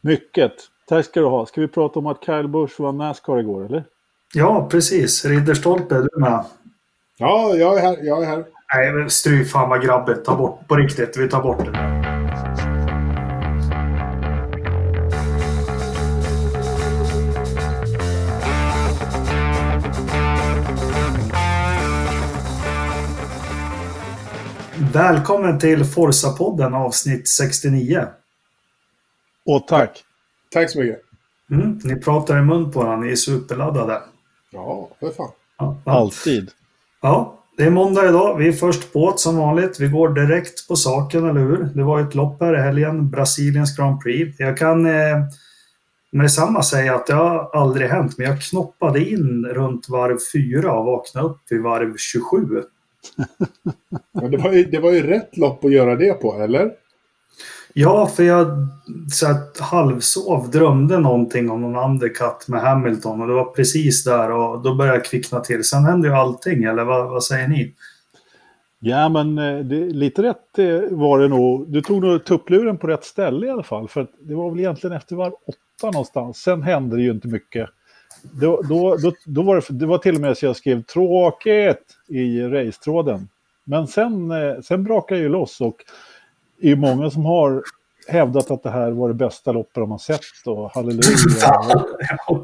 Mycket. Tack ska du ha. Ska vi prata om att Kyle Busch vann Nascar igår, eller? Ja, precis. Ridderstolpe, är du med? Ja, jag är här. Jag är här. Nej, men stryk fan vad grabbigt. Ta bort på riktigt. Vi tar bort det. Välkommen till Forsa-podden avsnitt 69. Och tack. Tack så mycket. Mm, ni pratar i mun på varandra, ni är superladdade. Ja, för fan. Ja, ja. Alltid. ja, det är måndag idag. Vi är först båt som vanligt. Vi går direkt på saken, eller hur? Det var ett lopp här i helgen, Brasiliens Grand Prix. Jag kan eh, med detsamma säga att det har aldrig hänt, men jag knoppade in runt varv 4 och vaknade upp vid varv 27. Men det, var ju, det var ju rätt lopp att göra det på, eller? Ja, för jag så att halvsov, drömde någonting om någon undercut med Hamilton och det var precis där och då började jag kvickna till. Sen hände ju allting, eller vad, vad säger ni? Ja, men eh, det, lite rätt eh, var det nog. Du tog nog tuppluren på rätt ställe i alla fall. För det var väl egentligen efter varv åtta någonstans. Sen hände det ju inte mycket. Då, då, då, då var det, det var till och med så jag skrev tråkigt i racetråden. Men sen, eh, sen brakade jag ju loss och är ju många som har hävdat att det här var det bästa loppet de har sett och halleluja.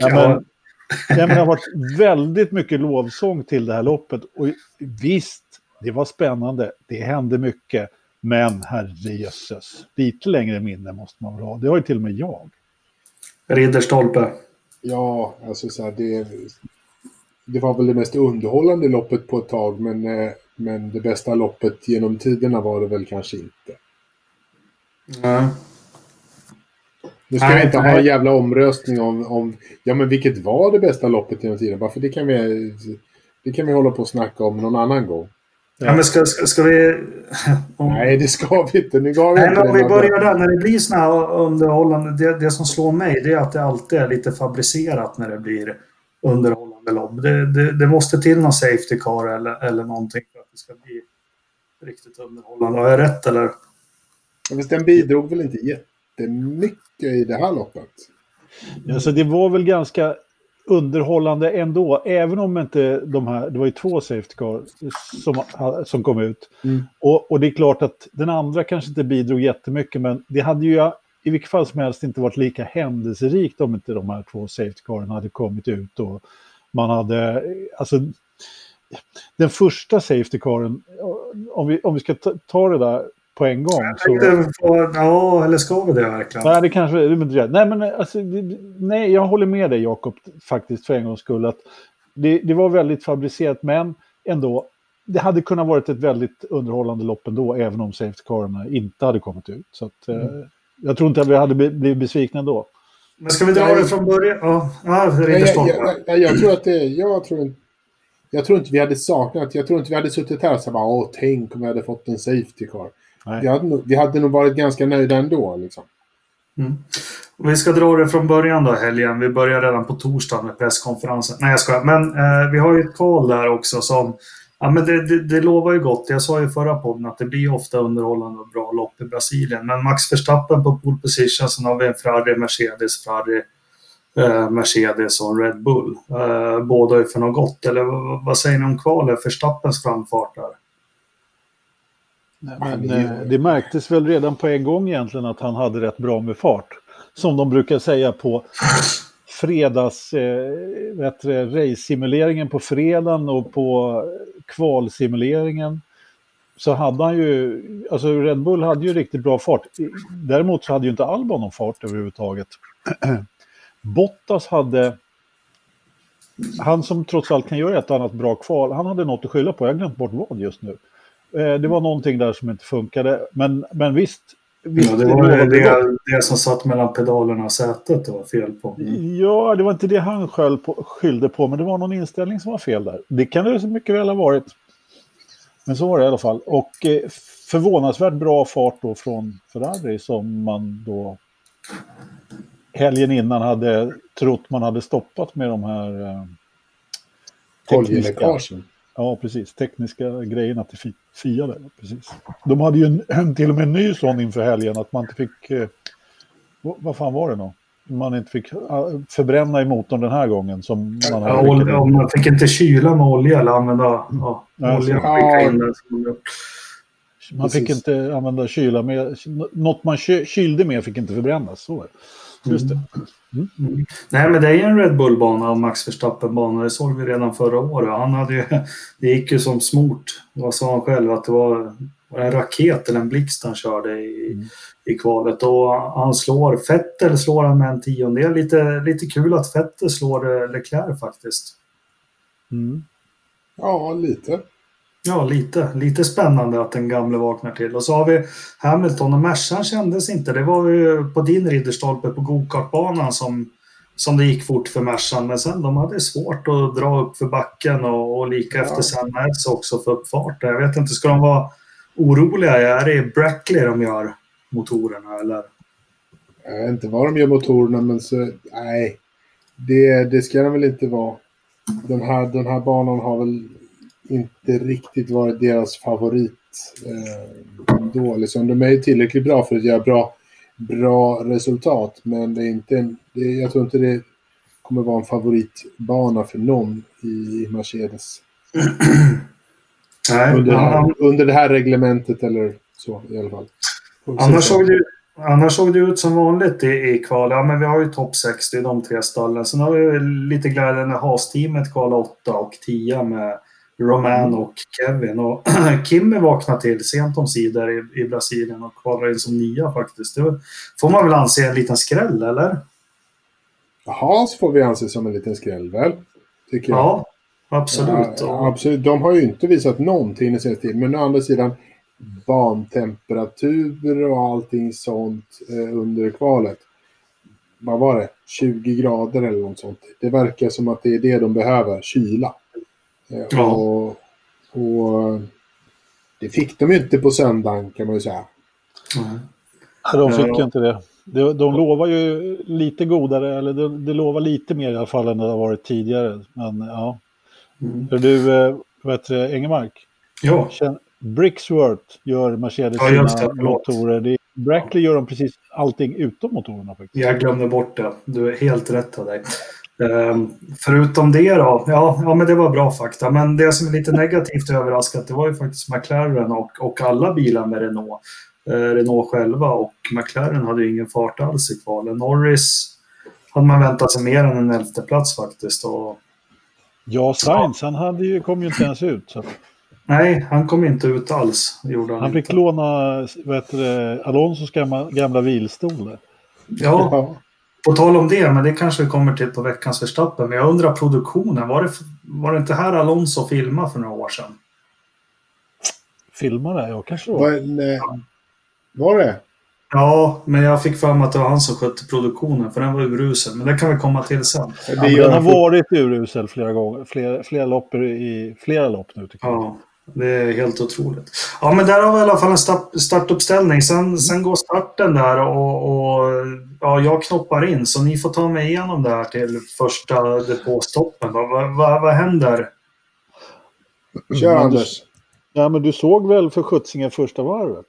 Men, ja, men det har varit väldigt mycket lovsång till det här loppet. Och visst, det var spännande. Det hände mycket. Men herrejösses, lite längre minne måste man väl ha. Det har ju till och med jag. Ridderstolpe. Ja, alltså så här, det, det var väl det mest underhållande loppet på ett tag, men, eh, men det bästa loppet genom tiderna var det väl kanske inte. Mm. Nu ska Nej, vi inte ha nej. en jävla omröstning om, om ja men vilket var det bästa loppet genom tiden? Varför det kan vi, det kan vi hålla på och snacka om någon annan gång. Ja, men ska, ska, ska vi... Om, Nej, det ska vi inte. Nu gav vi Nej, inte men om vi börjar där. När det blir såna här underhållande... Det, det som slår mig det är att det alltid är lite fabricerat när det blir underhållande lopp. Det, det, det måste till någon safety car eller, eller någonting för att det ska bli riktigt underhållande. Har jag rätt eller? Fast den bidrog väl inte jättemycket i det här loppet? Alltså, det var väl ganska underhållande ändå. Även om inte de här, det var ju två safety car som, som kom ut. Mm. Och, och det är klart att den andra kanske inte bidrog jättemycket. Men det hade ju i vilket fall som helst inte varit lika händelserikt om inte de här två safety caren hade kommit ut. Och man hade, alltså, den första safety caren, om vi, om vi ska ta, ta det där på en gång. Jag Så, tänkte Ja, eller ska vi det verkligen? nej, det kanske det är inte rätt. Nej, men alltså, nej, jag håller med dig Jakob, faktiskt för en gångs skull. Att det, det var väldigt fabricerat, men ändå. Det hade kunnat varit ett väldigt underhållande lopp ändå, även om safety carerna inte hade kommit ut. Så att, eh, jag tror inte att vi hade bli- blivit besvikna ändå. Men ska vi dra Nej. det från början? Ja, ja Jag, jag, jag, jag, tror att det... Jag tror, inte- jag tror inte vi hade saknat... Jag tror inte vi hade suttit här och sagt bara åh, tänk om vi hade fått en safety car. Vi hade, nog, vi hade nog varit ganska nöjda ändå. Liksom. Mm. Vi ska dra det från början då, helgen. Vi börjar redan på torsdag med presskonferensen. Nej, jag skojar. Men eh, vi har ju ett kval där också som... Ja, men det, det, det lovar ju gott. Jag sa ju i förra podden att det blir ofta underhållande och bra lopp i Brasilien. Men Max Verstappen på pole position, sen har vi en Ferrari, Mercedes, Ferrari, eh, Mercedes och Red Bull. Eh, båda är för något gott. Eller vad, vad säger ni om kvalet? Verstappens framfart där? Nej, Men det eh, det märktes väl redan på en gång egentligen att han hade rätt bra med fart. Som de brukar säga på fredags, eh, race-simuleringen på fredagen och på kvalsimuleringen. Så hade han ju, alltså Red Bull hade ju riktigt bra fart. Däremot så hade ju inte Albon någon fart överhuvudtaget. Bottas hade, han som trots allt kan göra ett annat bra kval, han hade något att skylla på. Jag har glömt bort vad just nu. Eh, Det var någonting där som inte funkade. Men, men visst. visst Ja, det var det, gott. det som satt mellan pedalerna och sätet det var fel på. Ja, det var inte det han skyll på, skyllde på, men det var någon inställning som var fel där. Det kan det så mycket väl ha varit. Men så var det i alla fall. Och eh, förvånansvärt bra fart då från Ferrari som man då helgen innan hade trott man hade stoppat med de här eh, Oljeläckagen. Ja, precis. Tekniska grejerna till Fi- Fia där. Precis. De hade ju en, till och med en ny sån inför helgen att man inte fick... Eh, vad fan var det då? Man inte fick förbränna i motorn den här gången. Som man, ja, olja, man fick inte kyla med olja eller använda ja, ja, olja. Ja, man fick inte använda kyla med, något man kylde med fick inte förbrännas. Så Just det. Mm. Mm. Nej, men det är en Red Bull-bana och Max Verstappen-bana. Det såg vi redan förra året. Han hade ju, det gick ju som smort. Vad sa han själv? Att det var, en raket eller en blixt han körde i, mm. i kvalet. Och han slår, Fettel slår han med en tiondel. Lite, lite kul att Fettel slår Leclerc faktiskt. Mm. Ja, lite. Ja, lite. Lite spännande att den gamle vaknar till. Och så har vi Hamilton och Mercan kändes inte. Det var ju på din ridderstolpe på gokartbanan som, som det gick fort för Mercan. Men sen de hade svårt att dra upp för backen och, och lika ja. efter Sam också för uppfart. Jag vet inte, ska de vara oroliga? Är det Brackley de gör motorerna eller? Jag vet inte vad de gör motorerna, men så, nej. Det, det ska de väl inte vara. Den här, den här banan har väl inte riktigt varit deras favorit eh, då. Liksom, de är ju tillräckligt bra för att göra bra, bra resultat, men det är inte, det, jag tror inte det kommer vara en favoritbana för någon i Mercedes. Nej, under, han, under det här reglementet eller så i alla fall. Annars såg, det, annars såg det ut som vanligt i, i kval. Ja, men vi har ju topp 60 i de tre stallen. Sen har vi lite glädjande Haas-teamet kval 8 och 10 med Roman och Kevin. Och Kimmy vaknade till sent om sidor i, i Brasilien och kvalade in som nia faktiskt. Det får man väl anse en liten skräll, eller? Jaha, så får vi anse som en liten skräll, väl? Tycker jag. Ja, absolut. Ja, absolut. De har ju inte visat någonting den senaste tiden, men å andra sidan bantemperatur och allting sånt eh, under kvalet. Vad var det? 20 grader eller något sånt. Det verkar som att det är det de behöver, kyla. Eh, ja. Och, och, det fick de ju inte på söndagen kan man ju säga. Mm. de fick ju inte det. De, de lovar ju lite godare, eller det, det lovar lite mer i alla fall än det har varit tidigare. Men ja. Mm. För du, äh, vet du, Engemark? Ja. Brixworth gör Mercedes ja, sina motorer. Det, Brackley gör de precis allting utom motorerna. Faktiskt. Jag glömde bort det. Du är helt rätt av dig. Um, förutom det då, ja, ja men det var bra fakta. Men det som är lite negativt överraskat det var ju faktiskt McLaren och, och alla bilar med Renault. Eh, Renault själva och McLaren hade ju ingen fart alls i kvalen. Norris hade man väntat sig mer än en elfte plats faktiskt. Och, ja, Sainz han hade ju, kom ju inte ens ut. Så. Nej, han kom inte ut alls. Gjorde han han fick inte. låna vet du, Alonsos gamla, gamla vilstol. Ja, på tal om det, men det kanske vi kommer till på veckans förstappen. Men jag undrar produktionen. Var det, var det inte här Alonso filmade för några år sedan? Filmade? Ja, kanske det var. Var, var det? Ja, men jag fick för mig att det var han som skötte produktionen, för den var urusel. Men det kan vi komma till sen. Ja, den har varit urusel flera gånger, flera, flera lopp i flera lopp nu tycker jag. Ja. Det är helt otroligt. Ja, men där har vi i alla fall en start, startuppställning. Sen, sen går starten där och, och, ja, jag knoppar in. Så ni får ta mig igenom det här till första depåstoppen. Vad, vad, vad händer? Kör Anders. Ja, men du såg väl för sjuttsingen första varvet?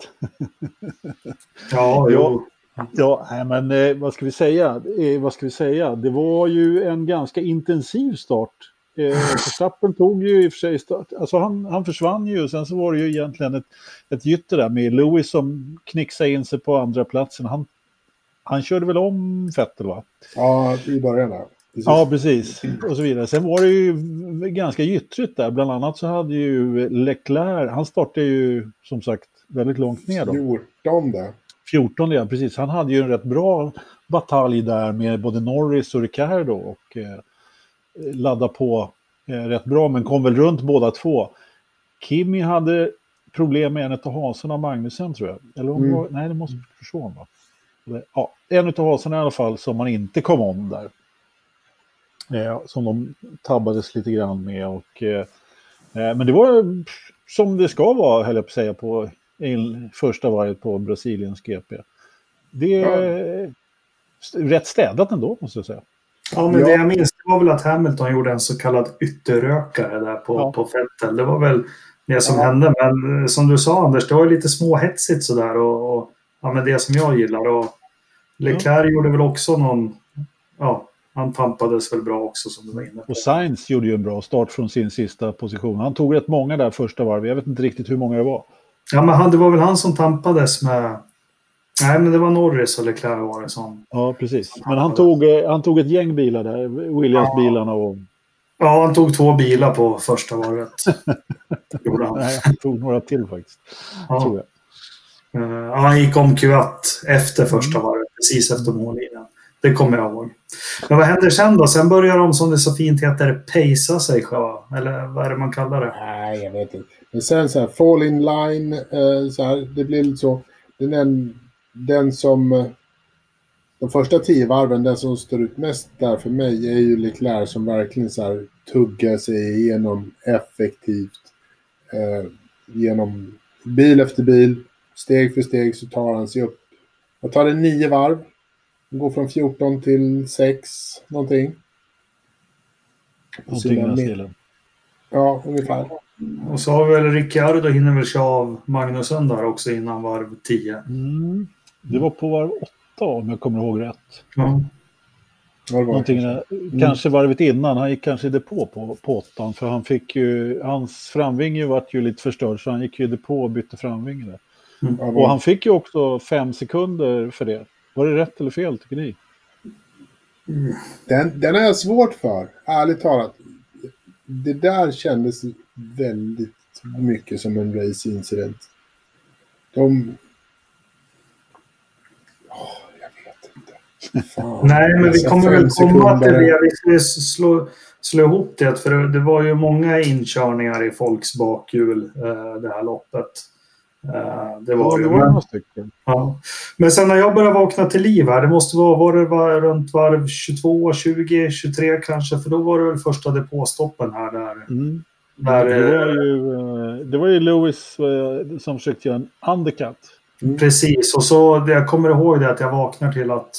ja, jo. Ja, ja men eh, vad ska vi säga? Eh, vad ska vi säga? Det var ju en ganska intensiv start Eh, Verstappen tog ju i och för sig, alltså han, han försvann ju sen så var det ju egentligen ett, ett gytter där med Lewis som knixade in sig på andra platsen. Han, han körde väl om Vettel va? Ja, i början där. Precis. Ja, precis. Och så vidare. Sen var det ju ganska gyttrigt där. Bland annat så hade ju Leclerc, han startade ju som sagt väldigt långt ner då. 14 där. 14 ja, precis. Han hade ju en rätt bra batalj där med både Norris och Ricardo och eh, ladda på eh, rätt bra, men kom väl runt båda två. Kimi hade problem med en av haserna av Magnusen tror jag. Eller om mm. var, nej, det måste vara Persson va? Ja, en av haserna i alla fall som man inte kom om där. Eh, som de tabbades lite grann med. Och, eh, eh men det var som det ska vara, höll jag på att säga, på första varvet på Brasiliens GP. Det är ja. rätt städat ändå, måste jag säga. Ja, men ja. det jag minns var väl att Hamilton gjorde en så kallad ytterrökare där på, ja. på Vettel. Det var väl det som ja. hände. Men som du sa Anders, det var lite småhetsigt sådär. Och, och, ja, men det som jag gillar. Och Leclerc gjorde väl också någon... Ja, han tampades väl bra också som du var inne på. Och Sainz gjorde ju en bra start från sin sista position. Han tog rätt många där första varvet. Jag vet inte riktigt hur många det var. Ja, men han, det var väl han som tampades med... Nej, men det var Norris och Leclerc var det som... Ja, precis. Men han tog, eh, han tog ett gäng bilar där. Williams-bilarna och... Ja, han tog två bilar på första varvet. Gjorde han. Nej, han tog några till faktiskt. Ja. Tror jag. Eh, ja, han gick om Q1 efter första varvet, precis efter mållinjen. Det kommer jag ihåg. Men vad händer sen då? Sen börjar de, som det så fint heter, pacea sig själva. Eller vad är det man kallar det? Nej, jag vet inte. Men sen så här, fall in line, eh, så här, det blir lite så. Den, den, som... De första tio varven, den som står ut mest där för mig är ju Leclerc som verkligen så här tuggar sig igenom effektivt. Eh, genom bil efter bil, steg för steg så tar han sig upp. Jag tar det nio varv. Går från 14 till 6 någonting. Någonting i den stilen. Ja, ungefär. Och så har vi väl Ricciardo hinner väl köra av Magnusson där också innan varv 10. Mm. Det var på varv åtta om jag kommer ihåg rätt. Ja. Var Någonting, det. där- Kanske varvet innan. Han gick kanske i depå på, på åttan. För han fick ju, hans framvinge vart ju lite förstörd. Så han gick ju i depå och bytte framvinge där. Det Och var- han fick ju också fem sekunder för det. Var det rätt eller fel tycker ni? Den, den har jag svårt för, ärligt talat. Det där kändes väldigt mycket som en race-incident. De... Åh, jag vet inte. Fan. Nej, men vi kommer väl komma till det. Vi skulle slå, slå ihop det, för det, det var ju många inkörningar i folks bakhjul eh, det här loppet. Eh, det var Ja, det var Men, några stycken. ja. men sen när jag började vakna till liv här, det måste vara, var det var runt varv 22, 20, 23 kanske, för då var det väl första depåstoppen här där. Mm. där Det, var ju, eh, det var ju Lewis som försökte göra en undercut. Precis, och så det jag kommer ihåg det att jag vaknar till att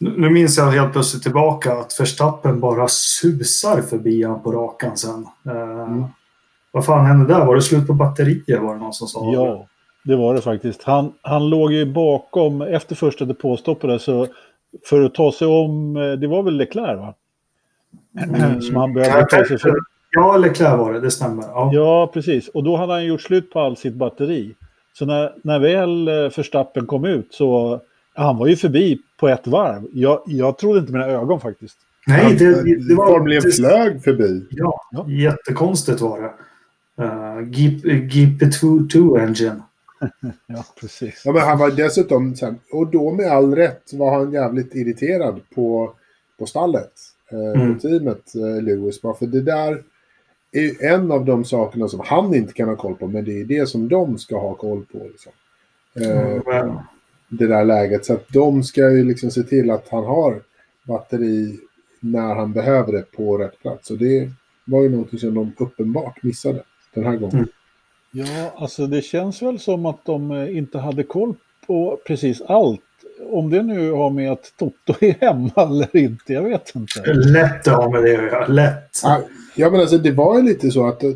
nu minns jag helt plötsligt tillbaka att Verstappen bara susar förbi han på rakan sen. Eh, Vad fan hände där? Var det slut på batterier var det någon som sa? Ja, det var det faktiskt. Han, han låg ju bakom, efter första depåstoppet så för att ta sig om, eh, det var väl Leclerc va? Som han behövde ta sig för. Ja, Leclerc var det, det stämmer. Ja. Ja, precis. Och då hade han gjort slut på all sitt batteri. Så när, när väl eh, Verstappen kom ut så, han var ju förbi på ett varv. Jag, jag trodde inte mina ögon faktiskt. Nej, det, det, var... Formligen flög förbi. Ja, Ja. jättekonstigt var det. Uh, GP2 Engine. Ja, precis. Ja, men han var dessutom, sen, och då med all rätt, var han jävligt irriterad på, på stallet. Eh, Mm. På teamet, eh, Lewis. För det där är ju en av de sakerna som han inte kan ha koll på, men det är det som de ska ha koll på. Liksom. Eh, Men, det där läget. Så att de ska ju liksom se till att han har batteri när han behöver det på rätt plats. Och det var ju någonting som de uppenbart missade den här gången. Mm. Ja, alltså det känns väl som att de eh, inte hade koll på precis allt. Om det nu har med att Toto är hemma eller inte, jag vet inte. lätt att ha med det att göra. Lätt. Ja, men alltså det var ju lite så att det,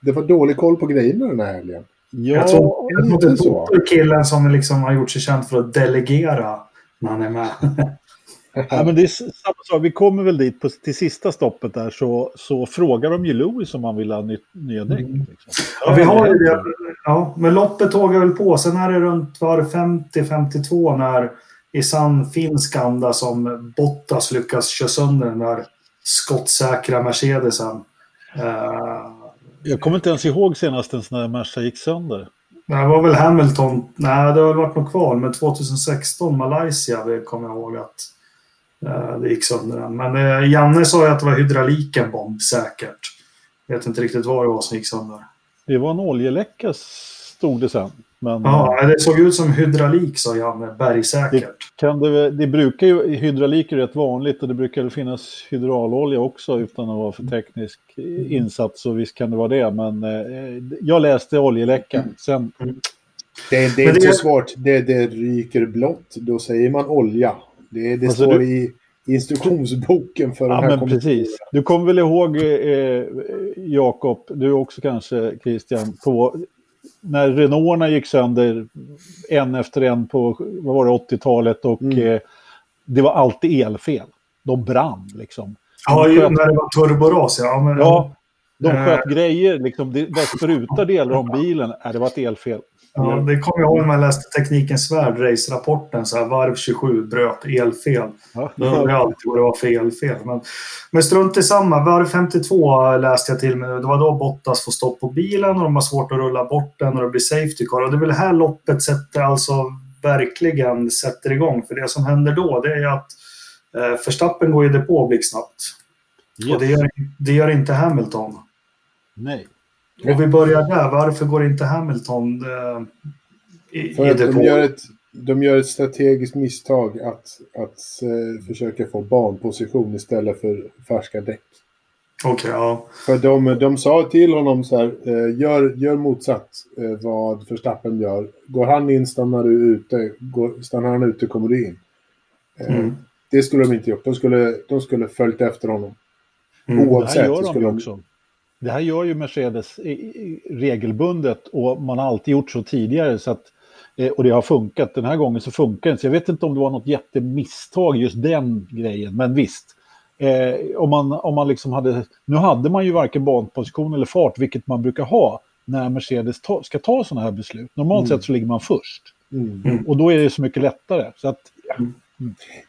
det var dålig koll på grejerna den här helgen. Ja, jag tror inte så. Killen som liksom har gjort sig känd för att delegera när han är med. ja, men det är samma sak. Vi kommer väl dit på, till sista stoppet där så, så frågar de ju Louis om han vill ha ny, nya däck. Mm. Liksom. Ja, vi har ju det. Ja, men loppet tågar väl på. Sen är det runt var 50-52 när i sann finsk anda som Bottas lyckas köra sönder den där skottsäkra Mercedesen. Eh, Jag kommer inte ens ihåg senast en sån där Merca gick sönder. det var väl Hamilton. Nej, det har varit något kval. Men 2016 Malaysia vi kommer jag ihåg att eh, det gick sönder den. Men eh, Janne sa ju att det var hydrauliken bombsäkert. Jag vet inte riktigt vad det var som gick sönder. Det var en oljeläcka stod det sen. Men Ja, det såg ut som hydraulik sa Janne. Bergsäkert. kan det, det brukar ju, hydraulik är rätt vanligt och det brukar finnas hydraulolja också utan att vara för teknisk insats. Så visst kan det vara det. Men eh, jag läste oljeläcka. Sen, Det, det är inte det- så svårt. Det, det ryker blått. Då säger man olja. Det, det Alltså, står du- i instruktionsboken för ja den här men precis. Du kommer väl ihåg eh, Jakob, du också kanske Christian, på när Renaulterna gick sönder en efter en på vad var det, 80-talet och Mm. eh, det var alltid elfel. De brann liksom. Ja, De ju sköt- när det var turboras, ja. Men, Ja, de sköt grejer, liksom, det var sprutar delar om bilen. Äh, det var ett elfel. Ja, det kommer jag ihåg när man läste Teknikens Värld, race-rapporten. Så här, varv 27 bröt elfel. Då undrade jag alltid vad det var för elfel. Men, men strunt i samma. Varv 52 läste jag till mig. Det var då Bottas får stopp på bilen och de har svårt att rulla bort den och det blir safety car. Och det är väl här loppet sätter alltså verkligen sätter igång. För det som händer då det är att eh, Verstappen går i depå blixtsnabbt. Och det gör, det gör inte Hamilton. Nej. Och vi börjar där. Varför går inte Hamilton eh, i, För i depå? de gör, ett, de gör ett strategiskt misstag att, att eh, försöka få banposition istället för färska däck. Okej, ja. För de, de sa till honom så här, eh, gör, gör motsatt eh, vad Verstappen gör. Går han in stannar du ute, går, stannar han ute kommer du in. Eh, Mm. Det skulle de inte gjort. De skulle, de skulle följt efter honom. Mm. Det här Oavsett. gör de skulle de, också. Det här gör ju Mercedes regelbundet och man har alltid gjort så tidigare. Så att, eh, och det har funkat. Den här gången så funkar det. Så jag vet inte om det var något jättemisstag just den grejen. Men visst. Eh, om man, om man liksom hade, nu hade man ju varken banposition eller fart, vilket man brukar ha när Mercedes ta, ska ta sådana här beslut. Normalt Mm. sett så ligger man först. mm. Och då är det så mycket lättare. Så att,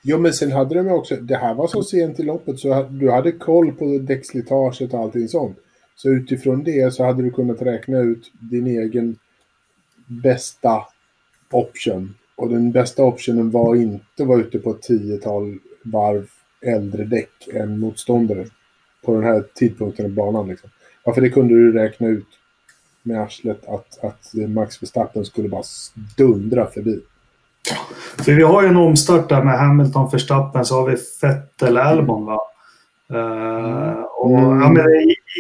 Jo, men sen hade de också, det här var så sent i loppet så du hade koll på däckslitaget och allting sånt. Så utifrån det så hade du kunnat räkna ut din egen bästa option. Och den bästa optionen var inte att vara ute på ett tiotal varv äldre däck än motståndare. På den här tidpunkten i banan liksom. Ja, för det kunde du räkna ut med arslet att, att Max Verstappen skulle bara dundra förbi. För vi har ju en omstart där med Hamilton, Verstappen, så har vi Vettel, Albon va? Eh, och, Mm. ja, men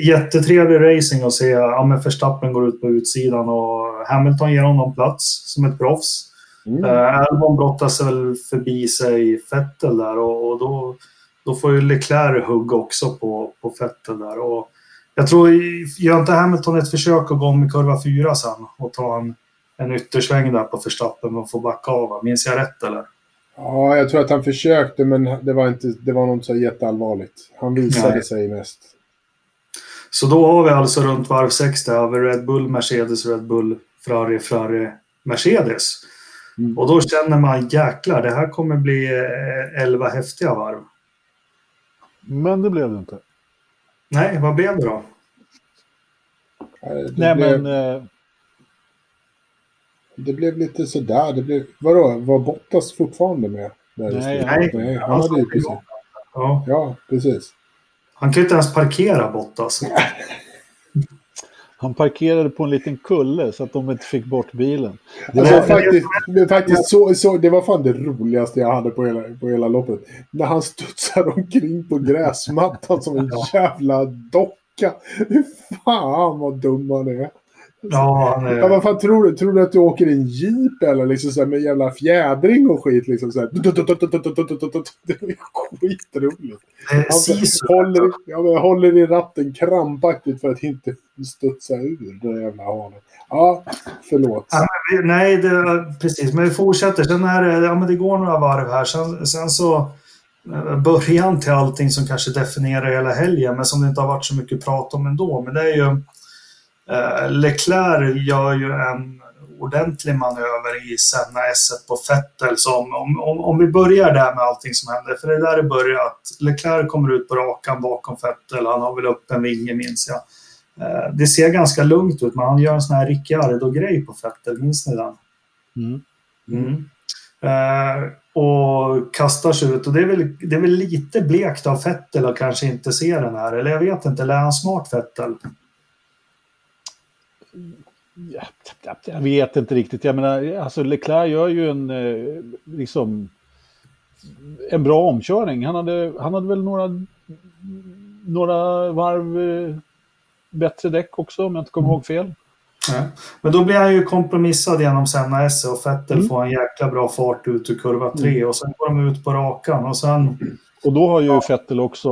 jättetrevlig racing att se. Ja, men Verstappen går ut på utsidan och Hamilton ger honom plats som ett proffs. Mm. Uh, Albon brottas väl förbi sig Vettel där och, och då, då får ju Leclerc hugg också på, på Vettel där. Och jag tror, gör inte Hamilton ett försök att gå om i kurva 4 sen och ta en, en yttersväng där på Verstappen och få backa av? Minns jag rätt eller? Ja, jag tror att han försökte men det var inte, det var inte så jätteallvarligt. Han visade Nej. sig mest. Så då har vi alltså runt varv 6 där har vi Red Bull, Mercedes, Red Bull, Ferrari, Ferrari, Mercedes. Mm. Och då känner man jäklar, det här kommer bli eh, 11 häftiga varv. men det blev det inte. Nej, vad blev det då? Eh, Det, Nej, blev, men... Eh, det blev lite sådär. Det blev, vadå, var Bottas fortfarande med? Där Nej, nej. han Han hade ju precis. Ja. Ja, precis. Han kan ju inte ens parkera Bottas. Han parkerade på en liten kulle så att de inte fick bort bilen. Det Alltså, var, faktiskt, men faktiskt så, så, det var fan det roligaste jag hade på hela, på hela loppet. När han studsar omkring på gräsmattan som en jävla docka. Fy Fan vad dum han är. Ja, han Ja, är... vad fan tror du? Tror du att du åker i en jeep eller liksom så med jävla fjädring och skit liksom så här. Det är skitroligt. Han håller, ja, men håller i ratten krampaktigt för att inte studsa ur det jävla havet. Ja, förlåt. Nej, det, precis. Men vi fortsätter. Sen är det, ja, men det går några varv här. Sen, sen så eh, början till allting som kanske definierar hela helgen, men som det inte har varit så mycket prat om ändå. Men det är ju eh, Leclerc gör ju en ordentlig manöver i Senna S1 på Vettel. Så om, om, om, vi börjar där med allting som händer, för det är där det börjar. Att Leclerc kommer ut på rakan bakom Vettel. Han har väl upp en vinge minns jag. Eh, Det ser ganska lugnt ut, men han gör en sån här Ricciardo-grej på Vettel. Minns ni den? mm. Mm. Eh, och kastar sig ut. Och det är, väl, det är väl lite blekt av Vettel att kanske inte se den här. Eller jag vet inte, eller är han smart Vettel? Ja, jag vet inte riktigt. Jag menar, alltså Leclerc gör ju en, eh, liksom, en bra omkörning. Han hade, han hade väl några, några varv eh, bättre däck också, om jag inte kommer ihåg fel. Nej. Men då blir han ju kompromissad genom Senna S och Vettel Mm. får en jäkla bra fart ut ur kurva 3 och sen går de ut på rakan och sen Och då har ju Vettel också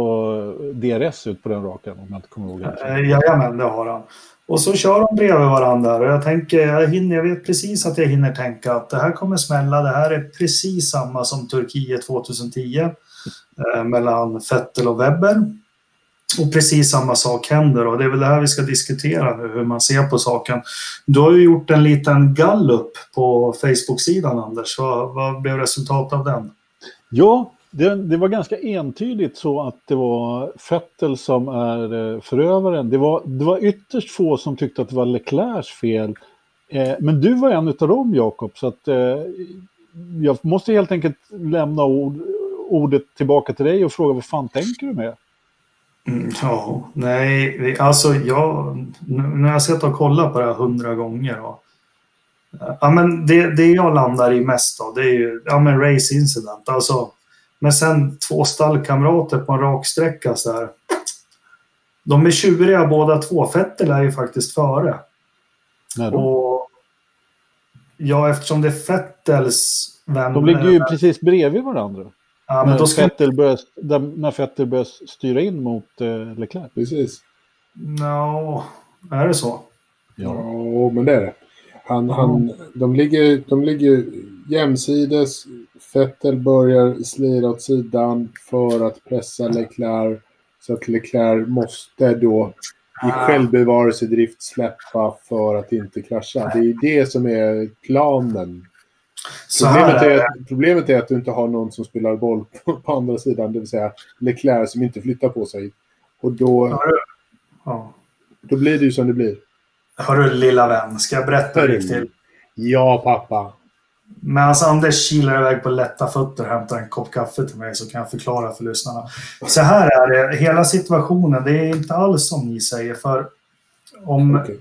DRS ut på den rakan om jag inte kommer ihåg. Eh, Jajamän, det har han. Och så kör de bredvid varandra och jag tänker, jag, hinner, jag vet precis att jag hinner tänka att det här kommer smälla. Det här är precis samma som Turkiet 2010 eh, mellan Vettel och Webber. Och precis samma sak händer och det är väl det här vi ska diskutera nu, hur man ser på saken. Du har ju gjort en liten gallup på Facebook-sidan Anders. Vad, vad blev resultatet av den? Ja, det, det var ganska entydigt så att det var Vettel som är eh, förövaren. Det var, det var ytterst få som tyckte att det var Leclercs fel. Eh, men du var en av dem, Jakob, så att eh, jag måste helt enkelt lämna ord, ordet tillbaka till dig och fråga vad fan tänker du med? Mm, ja, nej, alltså jag, nu nu har jag sett och kollat på det här hundra gånger. Och, eh, ja, men det, det jag landar i mest då, det är ju ja, men race incident. Alltså, men sen två stallkamrater på en raksträcka så här. De är tjuriga båda två. Vettel är ju faktiskt före. Och ja, eftersom det är Vettels vän... de ligger ju precis bredvid varandra. ja, men då när, ska, Vettel börjar, när Vettel börjar styra in mot eh, Leclerc. Precis. no, är det så? Ja, men det är det. Han, han, de, ligger, de ligger jämsides. Vettel börjar slira åt sidan för att pressa Leclerc. Så att Leclerc måste då i självbevarelsedrift släppa för att inte krascha. Det är det som är planen. Problemet är att, problemet är att du inte har någon som spelar boll på, på andra sidan, det vill säga Leclerc som inte flyttar på sig. Och då, Ja. då blir det ju som det blir. Hörru lilla vän, ska jag berätta gick till? Ja, pappa. Medan Anders kilar iväg på lätta fötter och hämtar en kopp kaffe till mig så kan jag förklara för lyssnarna. Så här är det, hela situationen, det är inte alls som ni säger. För om Okej.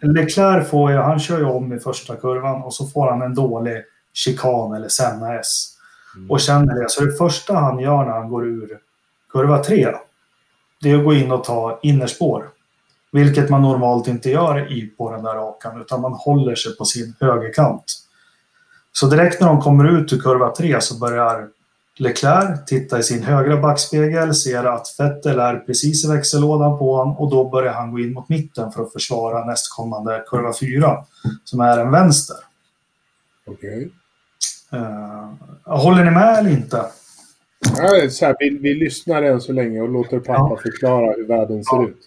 Leclerc får ju, han kör ju om i första kurvan och så får han en dålig chikan eller Senna S. Och känner det. Så det första han gör när han går ur kurva 3, det är att gå in och ta innerspår. Vilket man normalt inte gör i, på den där rakan, utan man håller sig på sin högerkant. Så direkt när de kommer ut ur kurva 3 så börjar Leclerc titta i sin högra backspegel, ser att Vettel är precis i växellådan på honom och då börjar han gå in mot mitten för att försvara nästkommande kurva 4, som är en vänster. Okej. Uh, håller ni med eller inte? Ja, så här, vi, vi lyssnar än så länge och låter pappa förklara hur världen ser Ja. ut.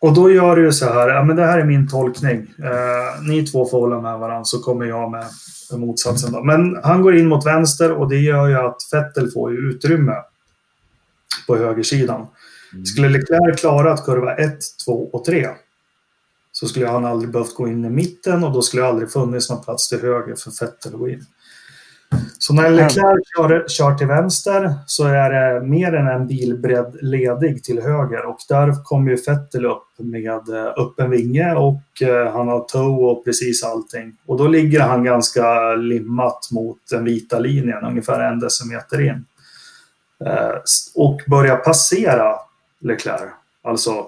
Och då gör ju så här, ja men det här är min tolkning. Eh, ni två får hålla med varandra så kommer jag med motsatsen. Då. Men han går in mot vänster och det gör ju att Vettel får ju utrymme på högersidan. Skulle Leclerc klara att kurva 1, 2 och 3 så skulle han aldrig behövt gå in i mitten och då skulle det aldrig funnits någon plats till höger för Vettel att gå in. Så när Leclerc kör, kör till vänster så är det mer än en bilbredd ledig till höger och där kommer ju Vettel upp med eh, öppen vinge och eh, han har toe och precis allting. Och då ligger han ganska limmat mot den vita linjen, ungefär en decimeter in. Eh, och börjar passera Leclerc, alltså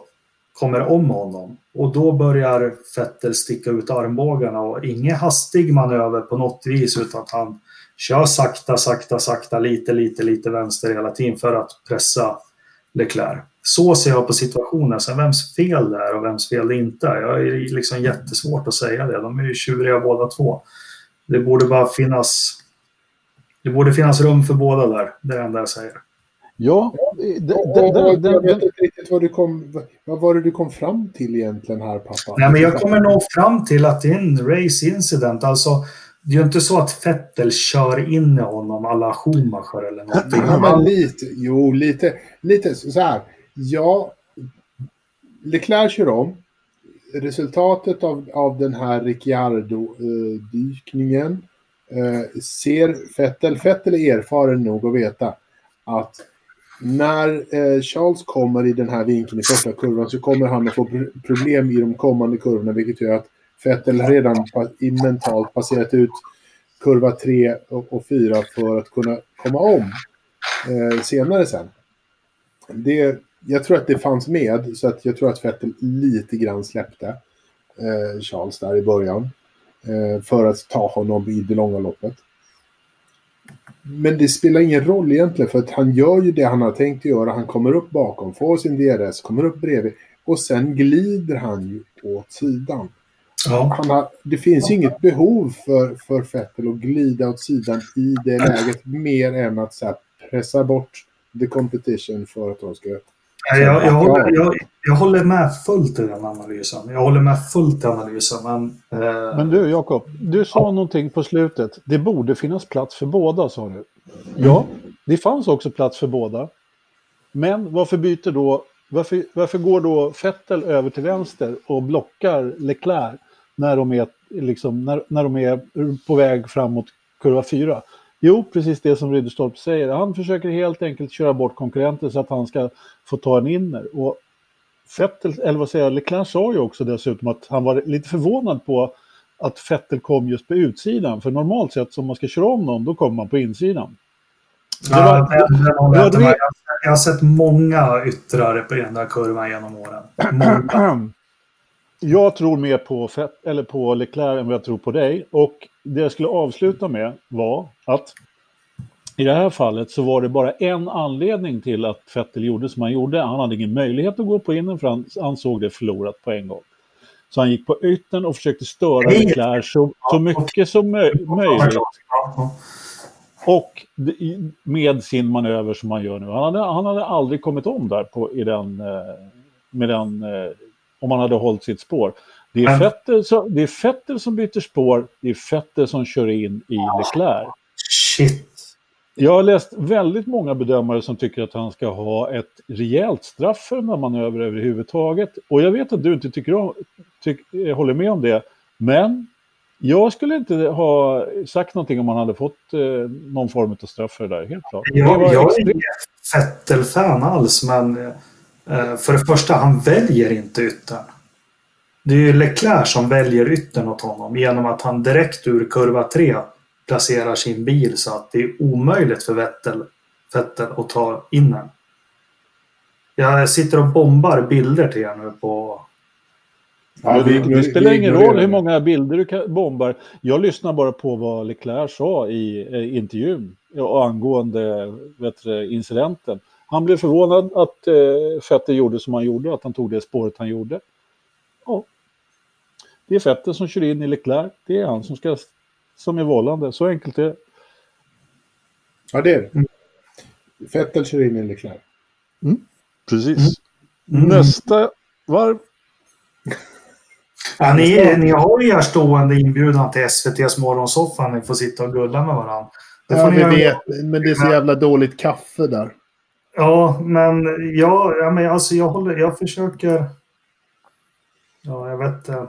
kommer om honom. Och då börjar Vettel sticka ut armbågarna och ingen hastig manöver på något vis utan att han kör sakta, sakta, sakta, lite, lite, lite vänster hela tiden för att pressa Leclerc. Så ser jag på situationen. Sen vems fel det är och vems fel det inte är. Jag är liksom jättesvårt att säga det. De är ju tjuriga båda två. Det borde bara finnas det borde finnas rum för båda där. Det är det enda jag säger. Ja, det, det, Och, det, och, det, jag vet inte riktigt vad, du kom, vad var det du kom fram till egentligen här, pappa? Nej, men jag kommer nog fram till att det är en race incident. Alltså, det är ju inte så att Vettel kör in i honom alla Schumacher eller någonting. Ja, men lite. Jo, lite. Lite så här. Ja, Leclerc kör om. Resultatet av, av den här Ricciardo-dykningen eh, ser Vettel. Vettel är erfaren nog att veta att när eh, Charles kommer i den här vinkeln i första kurvan så kommer han att få problem i de kommande kurvorna vilket gör att Vettel redan i mentalt passerat ut kurva 3 och, och 4 för att kunna komma om eh, senare sen. Det, jag tror att det fanns med så att jag tror att Vettel lite grann släppte. eh, Charles där i början. Eh, för att ta honom i det långa loppet. Men det spelar ingen roll egentligen för att han gör ju det han har tänkt göra. Han kommer upp bakom, får sin DRS, kommer upp bredvid och sen glider han ju åt sidan. Ja. Han har, det finns ju inget behov för, för Vettel att glida åt sidan i det läget mer än att så här, pressa bort the competition för att de ska... Jag, jag, håller, jag, jag håller med fullt i den analysen. Jag håller med fullt i analysen, men... Eh, Men du Jakob, du sa någonting på slutet. Det borde finnas plats för båda sa du. Ja, det fanns också plats för båda. Men varför byter då, varför, varför går då Vettel över till vänster och blockar Leclerc när de är, liksom, när, när de är på väg framåt kurva 4? Jo, precis det som Ridderstolpe säger. Han försöker helt enkelt köra bort konkurrenter så att han ska få ta en inner. Och Vettel, eller vad säger jag, Leclerc sa ju också dessutom att han var lite förvånad på att Vettel kom just på utsidan. För normalt sett om man ska köra om någon, då kommer man på insidan. Det ja, var- den- den det var Jag har sett många yttrare på den där kurvan genom åren. Många. Jag tror mer på, Fett, eller på Leclerc än vad jag tror på dig. Och det jag skulle avsluta med var att i det här fallet så var det bara en anledning till att Vettel gjorde som han gjorde. Han hade ingen möjlighet att gå på innen för han, han såg det förlorat på en gång. Så han gick på yttern och försökte störa. Leclerc så, så mycket som mö- möjligt. Och med sin manöver som han gör nu. Han hade, han hade aldrig kommit om där på, i den, eh, med den, eh, om han hade hållit sitt spår. Det är, Vettel, som- det är Vettel som byter spår, det är Vettel som kör in i Leclerc. Shit. Jag har läst väldigt många bedömare som tycker att han ska ha ett rejält straff för den här manöver överhuvudtaget. Och jag vet att du inte tycker om, tyck, eh, håller med om det. Men jag skulle inte ha sagt någonting om han hade fått eh, någon form av straff för det där, helt klart. Jag, jag är inget Vettel-fan alls, men eh, för det första, han väljer inte yttern. Det är ju Leclerc som väljer yttern åt honom genom att han direkt ur kurva 3 placerar sin bil så att det är omöjligt för Vettel, Vettel att ta in den. Jag sitter och bombar bilder till er nu på... Ja, det, det spelar ingen roll hur många bilder du bombar. Jag lyssnar bara på vad Leclerc sa i eh, intervjun angående vet du, incidenten. Han blev förvånad att eh, Vettel gjorde som han gjorde, att han tog det spåret han gjorde. Det är Vettel som kör in i Leclerc. Det är han som, ska, som är vållande. Så enkelt är det. Ja, det är det. Vettel kör in i Leclerc. Precis. Mm. Nästa varv. Ja, ni, ni har ju er stående inbjudan till SVTs morgonsoffa. Ni får sitta och gulla med varandra. Det får Ja, ni vi göra. vet. Men det är så jävla dåligt kaffe där. Ja, men jag, ja, men alltså jag håller, jag försöker... Ja, jag vet inte.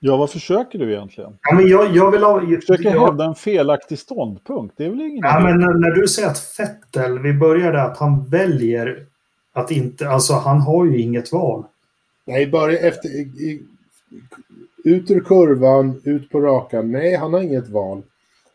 Ja, vad försöker du egentligen? Ja, men jag, jag vill ha... Försöker jag, hävda en felaktig ståndpunkt. Det är väl ingen ja, idé? men när, när du säger att Fettel, vi började att han väljer att inte... Alltså han har ju inget val. Nej, bara efter... I, i, ut ur kurvan, ut på rakan. Nej, han har inget val.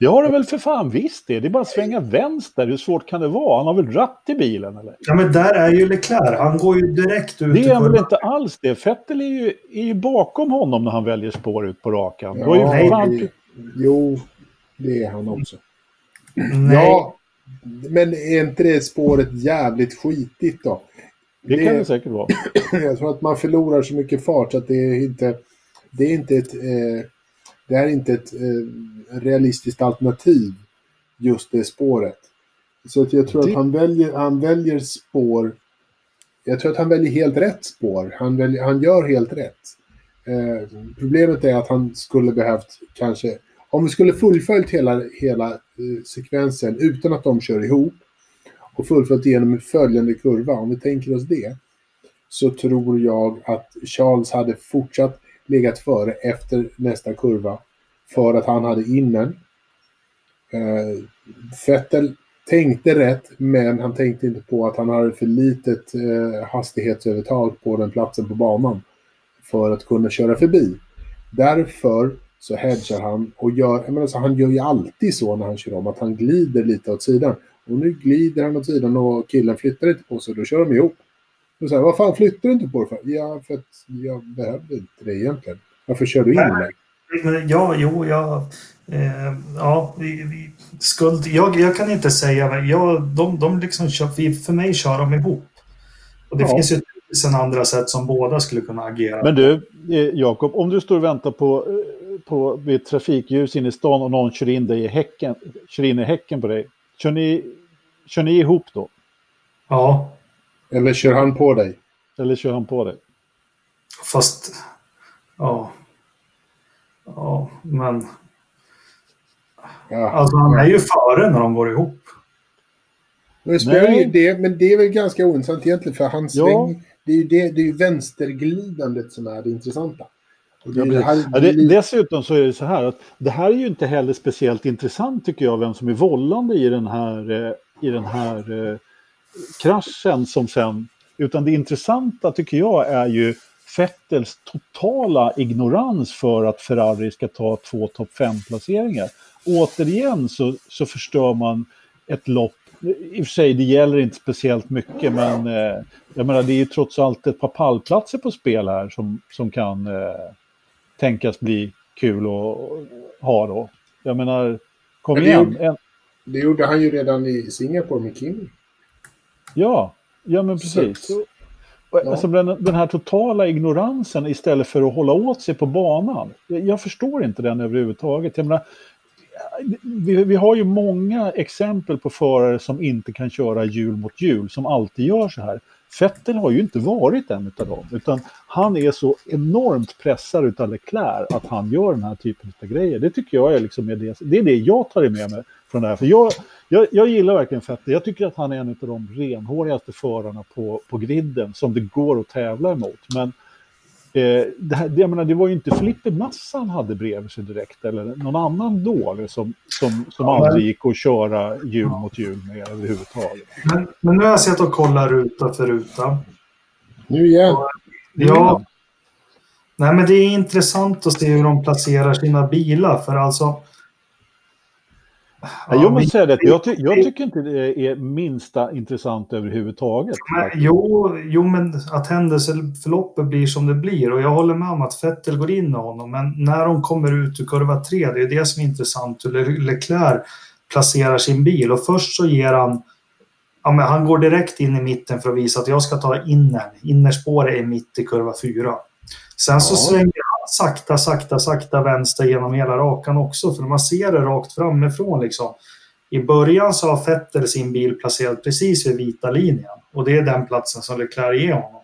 Det har du väl för fan visst det. Det är bara att svänga vänster. Hur svårt kan det vara? Han har väl ratt i bilen eller? Ja, men där är ju Leclerc. Han går ju direkt ut Det är han väl inte alls det. Vettel är ju, är ju bakom honom när han väljer spår ut på rakan. Det Ja, ju fan... det, jo, det är han också. Nej. Ja, men är inte det spåret jävligt skitigt då? det kan det säkert vara. Jag tror att man förlorar så mycket fart så att det är inte... Det är inte ett... Eh, det är inte ett eh, realistiskt alternativ, just det spåret. Så att jag tror Det- att han väljer, han väljer spår... Jag tror att han väljer helt rätt spår. Han, väljer, han gör helt rätt. Eh, problemet är att han skulle behövt kanske... Om vi skulle fullföljt hela, hela eh, sekvensen utan att de kör ihop och fullföljt igenom en följande kurva, om vi tänker oss det, så tror jag att Charles hade fortsatt legat före efter nästa kurva för att han hade innen. Eh, Vettel tänkte rätt, men han tänkte inte på att han hade för litet eh, hastighetsövertag på den platsen på banan för att kunna köra förbi. Därför så hedgar han och gör, jag menar så han gör ju alltid så när han kör om, att han glider lite åt sidan. Och nu glider han åt sidan och killen flyttar inte på sig, då kör de ihop. Och så här, vad fan flyttar du inte på det för? Ja, för att jag behövde inte det egentligen. Varför kör du in Nej. mig? Ja, jo, jag... Eh, ja, vi, vi, skuld... Jag, jag kan inte säga, jag, de, de liksom kör, vi, för mig kör de ihop. Och det Ja. finns ju tusen andra sätt som båda skulle kunna agera. Men du, eh, Jakob, om du står och väntar på, eh, på vid ett trafikljus inne i stan och någon kör in, dig i häcken, kör in i häcken på dig, kör ni, kör ni ihop då? Ja, Eller kör han på dig? Eller kör han på dig? fast... Ja. Ja, men... Ja. Alltså han är ju före när de går ihop. Men det, spelar ju det, men det är väl ganska ointressant egentligen för hans Ja. sväng, det är ju det, det är ju vänsterglidandet som är det intressanta. Det, är det här, Ja, det, dessutom så är det så här att det här är ju inte heller speciellt intressant tycker jag, vem som är vållande i den här, eh, i den här eh, kraschen som sen... Utan det intressanta tycker jag är ju Vettels totala ignorans för att Ferrari ska ta två topp 5-placeringar. Återigen så, så förstör man ett lopp. I och för sig, det gäller inte speciellt mycket, men eh, jag menar, det är ju trots allt ett par pallplatser på spel här som, som kan eh, tänkas bli kul att ha då. Jag menar, kom det igen. gjorde- En, det gjorde han ju redan i Singapore med Kimi. Ja, ja men precis. Så- Ja. Alltså den, den här totala ignoransen istället för att hålla åt sig på banan. Jag, jag förstår inte den överhuvudtaget. Jag menar, vi, vi har ju många exempel på förare som inte kan köra hjul mot hjul, som alltid gör så här. Vettel har ju inte varit en av dem, utan han är så enormt pressad utav Leclerc att han gör den här typen av grejer. Det tycker jag är, liksom det, det är det jag tar med mig från det här. För jag, jag, jag gillar verkligen Vettel. Jag tycker att han är en av de renhårigaste förarna på, på griden som det går att tävla emot. Men eh, det, här, det, jag menar, det var ju inte Filippe Massa han hade bredvid sig direkt, eller någon annan då, eller som, som, som Ja, men- aldrig gick att köra hjul mot hjul med överhuvudtaget. Men, men nu har jag sett och kollat ruta för ruta. Nu igen. Ja, nej men det är intressant att se hur de placerar sina bilar för alltså... Ja, jag måste säga det, jag, ty jag tycker inte det är minsta intressant överhuvudtaget. Men, jo, jo, men att händelseförloppet blir som det blir. Och jag håller med om att Vettel går in med honom. Men när de kommer ut ur kurva 3, det är det som är intressant. Hur Le- Leclerc placerar sin bil. Och först så ger han... Ja, men han går direkt in i mitten för att visa att jag ska ta innern. Innerspåret är mitt i kurva 4. Sen så Ja. svänger sakta, sakta, sakta vänster genom hela rakan också. För man ser det rakt framifrån liksom. I början så har Vettel sin bil placerad precis vid vita linjen. Och det är den platsen som Leclerc ger honom.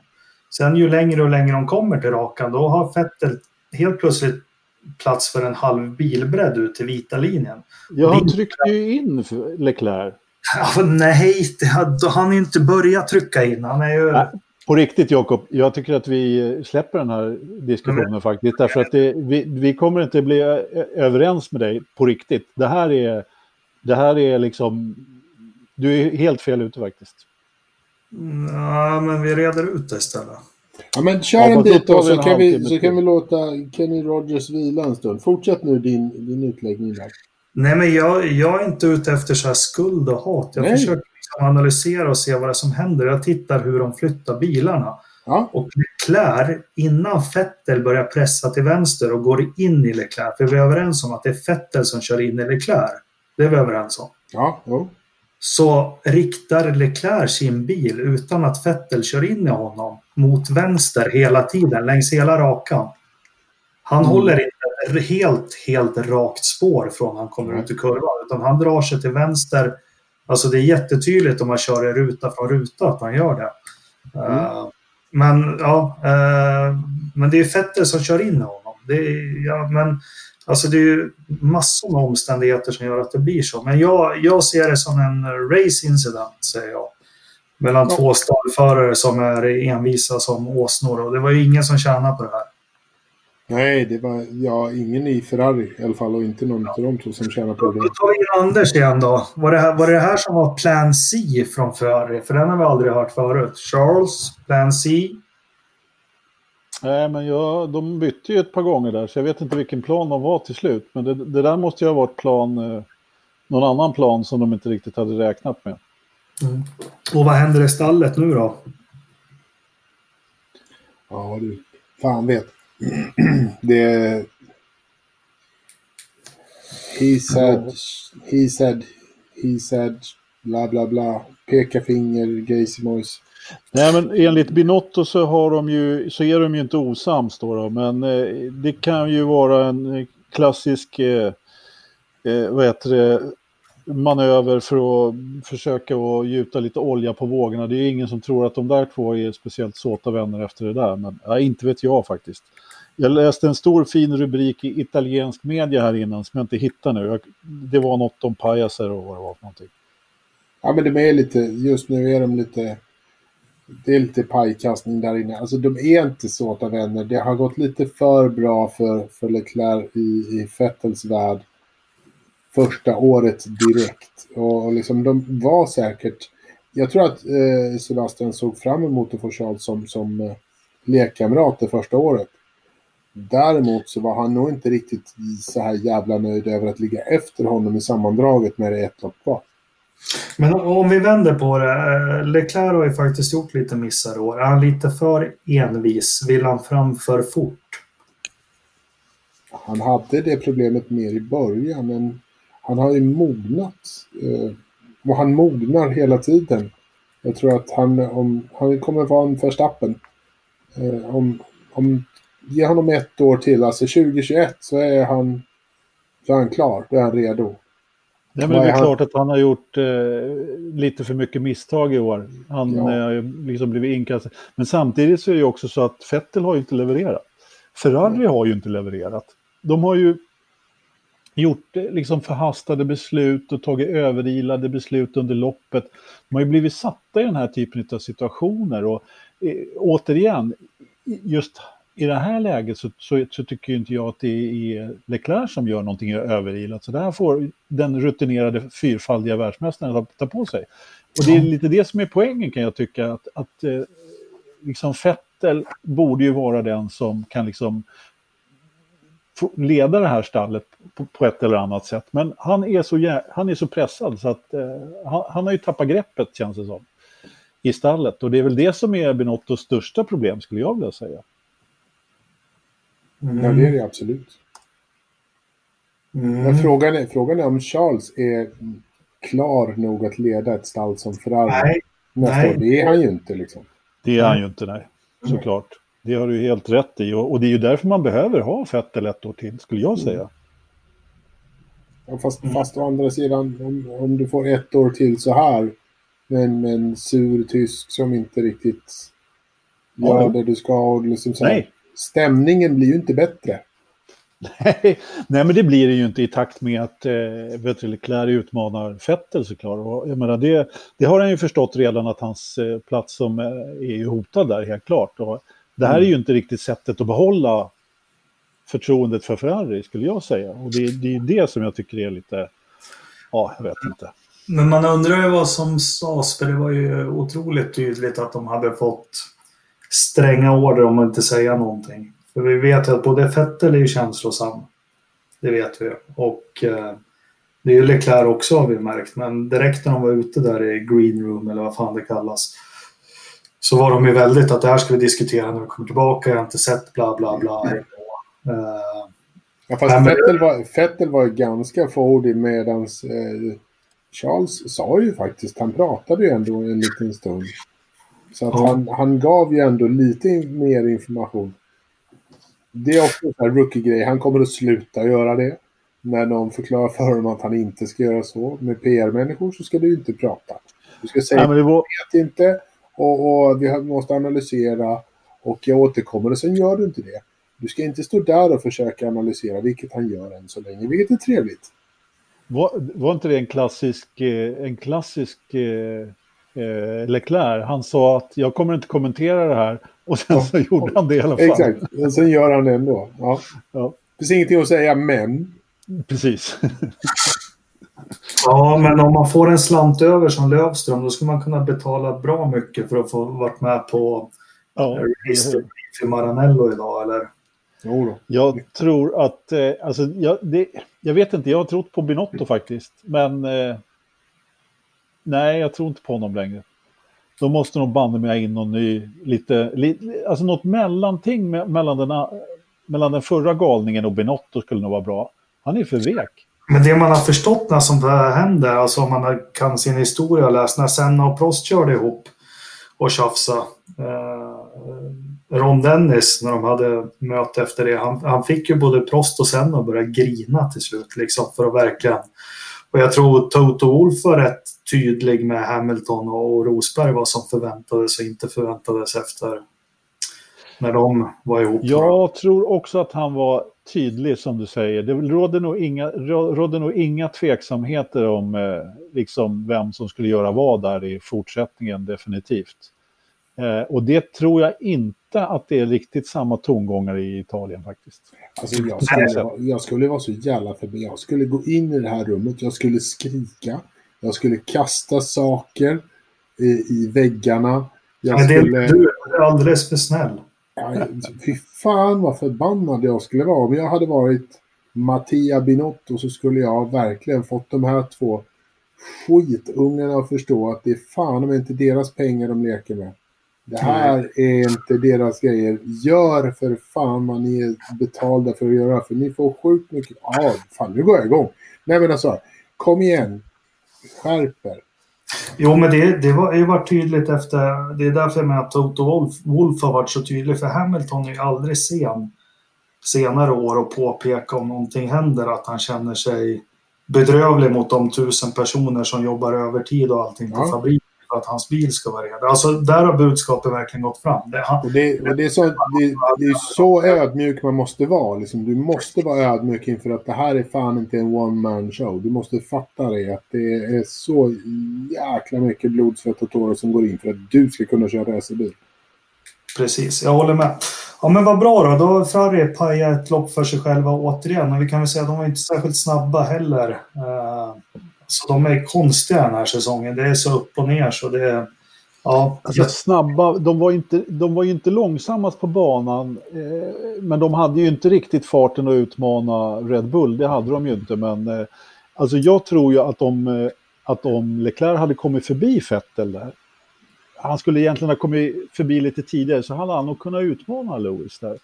Sen ju längre och längre de kommer till rakan, då har Vettel helt plötsligt plats för en halv bilbredd ut till vita linjen. Ja, han tryckte ju in Leclerc. Ja, nej, det har han inte börjat trycka in. Han är ju... Nej. På riktigt Jakob, jag tycker att vi släpper den här diskussionen faktiskt. Därför att det, vi, vi kommer inte bli ö- överens med dig på riktigt. Det här är, det här är liksom, du är helt fel ute faktiskt. Ja, men vi reder ut det istället. Ja, men kör Ja, en bit då så kan, vi, så kan vi låta Kenny Rogers vila en stund. Fortsätt nu din, din utläggning där. Nej, men jag, jag är inte ute efter så här skuld och hat. Jag Nej. försöker liksom analysera och se vad det är som händer. Jag tittar hur de flyttar bilarna. Ja, Och Leclerc, innan Vettel börjar pressa till vänster och går in i Leclerc, för vi är överens om att det är Vettel som kör in i Leclerc. Det är vi överens om. ja, jo. Så riktar Leclerc sin bil utan att Vettel kör in i honom mot vänster hela tiden, längs hela rakan. Han Mm. håller inte ett helt, helt rakt spår från han kommer Nej. ut i kurvan, utan han drar sig till vänster. Alltså det är jättetydligt om man kör en ruta från ruta att han gör det. Mm. Eh, men ja, eh, men det är Vettel som kör in i honom. Det är, ja, men Alltså det är massor med omständigheter som gör att det blir så. Men jag, jag ser det som en race incident, säger jag. Mellan Ja. två stallförare som är envisa som åsnor. Och det var ju ingen som tjänade på det här. Nej, det var ja, ingen i Ferrari i alla fall och inte någon av de två som tjänar på Då det. tar vi in Anders igen då. Var det, här, var det här som var Plan C från Ferrari? För den har vi aldrig hört förut. Charles, Plan C. Nej, men jag, de bytte ju ett par gånger där, så jag vet inte vilken plan de var till slut. Men det, det där måste ju ha varit plan, eh, någon annan plan som de inte riktigt hade räknat med. Mm. Och vad händer i stallet nu då? Ja, du. Fan vet det... He said, he said, he said, bla bla bla. Peka finger, Geisimojs. Nej, men enligt Binotto så, har de ju, så är de ju inte osams då, då men eh, det kan ju vara en klassisk eh, eh, vad heter det, manöver för att försöka att gjuta lite olja på vågorna. Det är ingen som tror att de där två är speciellt såta vänner efter det där, men ja, inte vet jag faktiskt. Jag läste en stor fin rubrik i italiensk media här innan som jag inte hittar nu. Det var något om pajaser och vad det var för någonting. Ja, men de är lite, just nu är de lite, det är lite pajkastning där inne. Alltså de är inte såta vänner. Det har gått lite för bra för, för Leclerc i, i Fettels värld första året direkt. Och, och liksom de var säkert, jag tror att eh, Sebastian såg fram emot att få Charles som, som eh, lekkamrat det första året. Däremot så var han nog inte riktigt så här jävla nöjd över att ligga efter honom i sammandraget när det är ett lopp kvar. Men om vi vänder på det. Eh, Leclerc har ju faktiskt gjort lite missar i år. Är han lite för envis? Vill han fram för fort? Han hade det problemet mer i början, men han har ju mognat. Eh, och han mognar hela tiden. Jag tror att han, om, han kommer vara en Verstappen. Eh, om, om, ge honom ett år till, alltså 2021, så är han, så är han klar. Då är han redo. Nej, men det är han... klart att han har gjort eh, lite för mycket misstag i år. Han har ja. eh, liksom blivit inkastad. Men samtidigt så är det ju också så att Vettel har ju inte levererat. Ferrari mm. har ju inte levererat. De har ju gjort eh, liksom förhastade beslut och tagit överilade beslut under loppet. De har ju blivit satta i den här typen av situationer och eh, återigen, just i det här läget så, så, så, tycker inte jag att det är Leclerc som gör någonting överilat. Så det här får den rutinerade fyrfaldiga världsmästaren ta, ta på sig. Och det är lite det som är poängen kan jag tycka, att, att eh, liksom Fettel borde ju vara den som kan liksom leda det här stallet på, på, ett eller annat sätt. Men han är så, han är så pressad så att eh, han, han, har ju tappat greppet känns det som i stallet. Och det är väl det som är Binottos största problem skulle jag vilja säga. Mm. Ja, det är det absolut. Mm. Men frågan är, frågan är om Charles är klar nog att leda ett stall som Ferrari nej. nästa nej. år. Det är han ju inte liksom. Det är han ju inte, nej. Såklart. Det har du helt rätt i. Och, och det är ju därför man behöver ha Fettel ett år till, skulle jag säga. Mm. Ja, fast, mm. fast å andra sidan, om, om du får ett år till så här med en sur tysk som inte riktigt gör ja. det du ska. Och liksom så här, Nej stämningen blir ju inte bättre. Nej, nej, men det blir det ju inte i takt med att eh, vet du, Leclerc utmanar Vettel såklart. Och jag menar, det, det har han ju förstått redan att hans eh, plats som eh, är hotad där, helt klart. Och det här mm. är ju inte riktigt sättet att behålla förtroendet för Ferrari, skulle jag säga. Och det, det är det som jag tycker är lite, ja, jag vet inte. Men man undrar ju vad som sades, för det var ju otroligt tydligt att de hade fått stränga order om att inte säga någonting. För vi vet ju att både Vettel är ju känslosam. Det vet vi. Och eh, det är ju Leclerc också har vi märkt. Men direkt när de var ute där i green room eller vad fan det kallas. Så var de ju väldigt att det här ska vi diskutera när vi kommer tillbaka. Jag har inte sett bla bla bla. Mm. Uh, ja, fast men, Vettel, var, Vettel var ganska fåordig medans eh, Charles sa ju faktiskt, han pratade ju ändå en liten stund. Så att ja. han, han gav ju ändå lite mer information. Det är också en rookie-grej. Han kommer att sluta göra det. När någon förklarar för honom att han inte ska göra så. Med PR-människor så ska du inte prata. Du ska säga att var... jag vet inte och, och vi måste analysera och jag återkommer och sen gör du inte det. Du ska inte stå där och försöka analysera, vilket han gör än så länge, vilket är trevligt. Var, var inte det en klassisk, eh, en klassisk eh, eh, Leclerc. Han sa att jag kommer inte kommentera det här och sen ja. så gjorde han det i alla fall. Exakt, och sen gör han det ändå. Ja. Ja. Det finns ingenting att säga, men... Precis. ja, men om man får en slant över som Lövström då skulle man kunna betala bra mycket för att få varit med på ja, för Maranello idag, eller? Jo Jag tror att, eh, alltså, jag, det, jag vet inte, jag har trott på Binotto faktiskt, men eh, nej, jag tror inte på honom längre. Då måste de banne mig in någon ny, lite, li, alltså något mellanting me, mellan den mellan den förra galningen och Benotto skulle nog vara bra. Han är för vek. Men det man har förstått när sånt här händer, alltså om man kan sin historia och läst när Senna och Prost körde ihop och tjafsa. Eh, Ron Dennis, när de hade möte efter det, han, han fick ju både Prost och Senna att börja grina till slut, liksom, för att verkligen... Och jag tror Toto Wolff var rätt tydlig med Hamilton och Rosberg vad som förväntades och inte förväntades efter när de var ihop. Jag tror också att han var tydlig som du säger. Det rådde nog inga, rådde nog inga tveksamheter om eh, liksom vem som skulle göra vad där i fortsättningen definitivt. Eh, och det tror jag inte att det är riktigt samma tongångar i Italien faktiskt. Alltså jag, skulle, jag skulle vara så jävla förbi. Jag skulle gå in i det här rummet, jag skulle skrika, jag skulle kasta saker i, i väggarna. Jag Men det, skulle... Du är alldeles för snäll. Ja, fy fan vad förbannad jag skulle vara. Om jag hade varit Mattia Binotto så skulle jag verkligen fått de här två skitungarna att förstå att det är fan om inte deras pengar de leker med. Det här är inte deras grejer. Gör för fan vad ni är betalda för att göra. För ni får sjukt mycket... Ja, fan nu går jag igång. Nej men alltså, kom igen. Skärper. Jo, men det, det har ju varit tydligt efter... Det är därför jag menar att Toto Wolf, Wolf har varit så tydlig. För Hamilton är ju aldrig sen senare år och påpeka om någonting händer att han känner sig bedrövlig mot de tusen personer som jobbar övertid och allting på ja. fabriken att hans bil ska vara redo. Alltså, där har budskapet verkligen gått fram. Det, han, och det, och det, är så, det, det, är så ödmjuk man måste vara. Liksom. Du måste vara ödmjuk inför att det här är fan inte en one man show. Du måste fatta det, att det är så jäkla mycket blod, svett och tårar som går in för att du ska kunna köra racerbil. Precis, jag håller med. Ja men vad bra då. Då har Ferrari pajat ett lopp för sig själva återigen. Och vi kan väl säga att de var inte särskilt snabba heller. Uh, så de är konstiga den här säsongen. Det är så upp och ner så det är... Ja. Alltså, snabba, de var, inte, de var ju inte långsammast på banan, eh, men de hade ju inte riktigt farten att utmana Red Bull, det hade de ju inte. Men eh, alltså jag tror ju att om, eh, att om Leclerc hade kommit förbi Vettel där, han skulle egentligen ha kommit förbi lite tidigare, så hade han nog kunnat utmana Lewis där.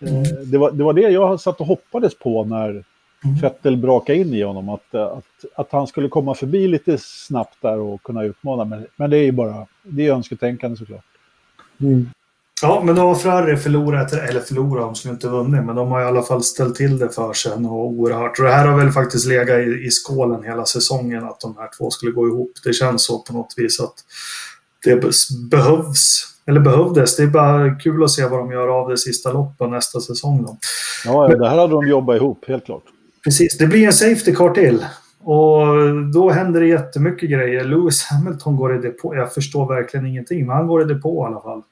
Eh, mm. det, var, det var det jag satt och hoppades på när, mm. Vettel braka in i honom. Att, att, att han skulle komma förbi lite snabbt där och kunna utmana. Men, men det är ju bara det är önsketänkande såklart. Mm. Ja, men då har Ferrari förlorat, eller förlorat, de skulle inte vunnit, men de har i alla fall ställt till det för sig och oerhört. Och det här har väl faktiskt legat i, i skålen hela säsongen, att de här två skulle gå ihop. Det känns så på något vis att det behövs, eller behövdes. Det är bara kul att se vad de gör av det sista loppet nästa säsong. Då. Ja, ja, det här hade de jobbat ihop, helt klart. Precis, det blir en Safety Car till. Och då händer det jättemycket grejer. Lewis Hamilton går i depå. Jag förstår verkligen ingenting, men han går i depå i alla fall.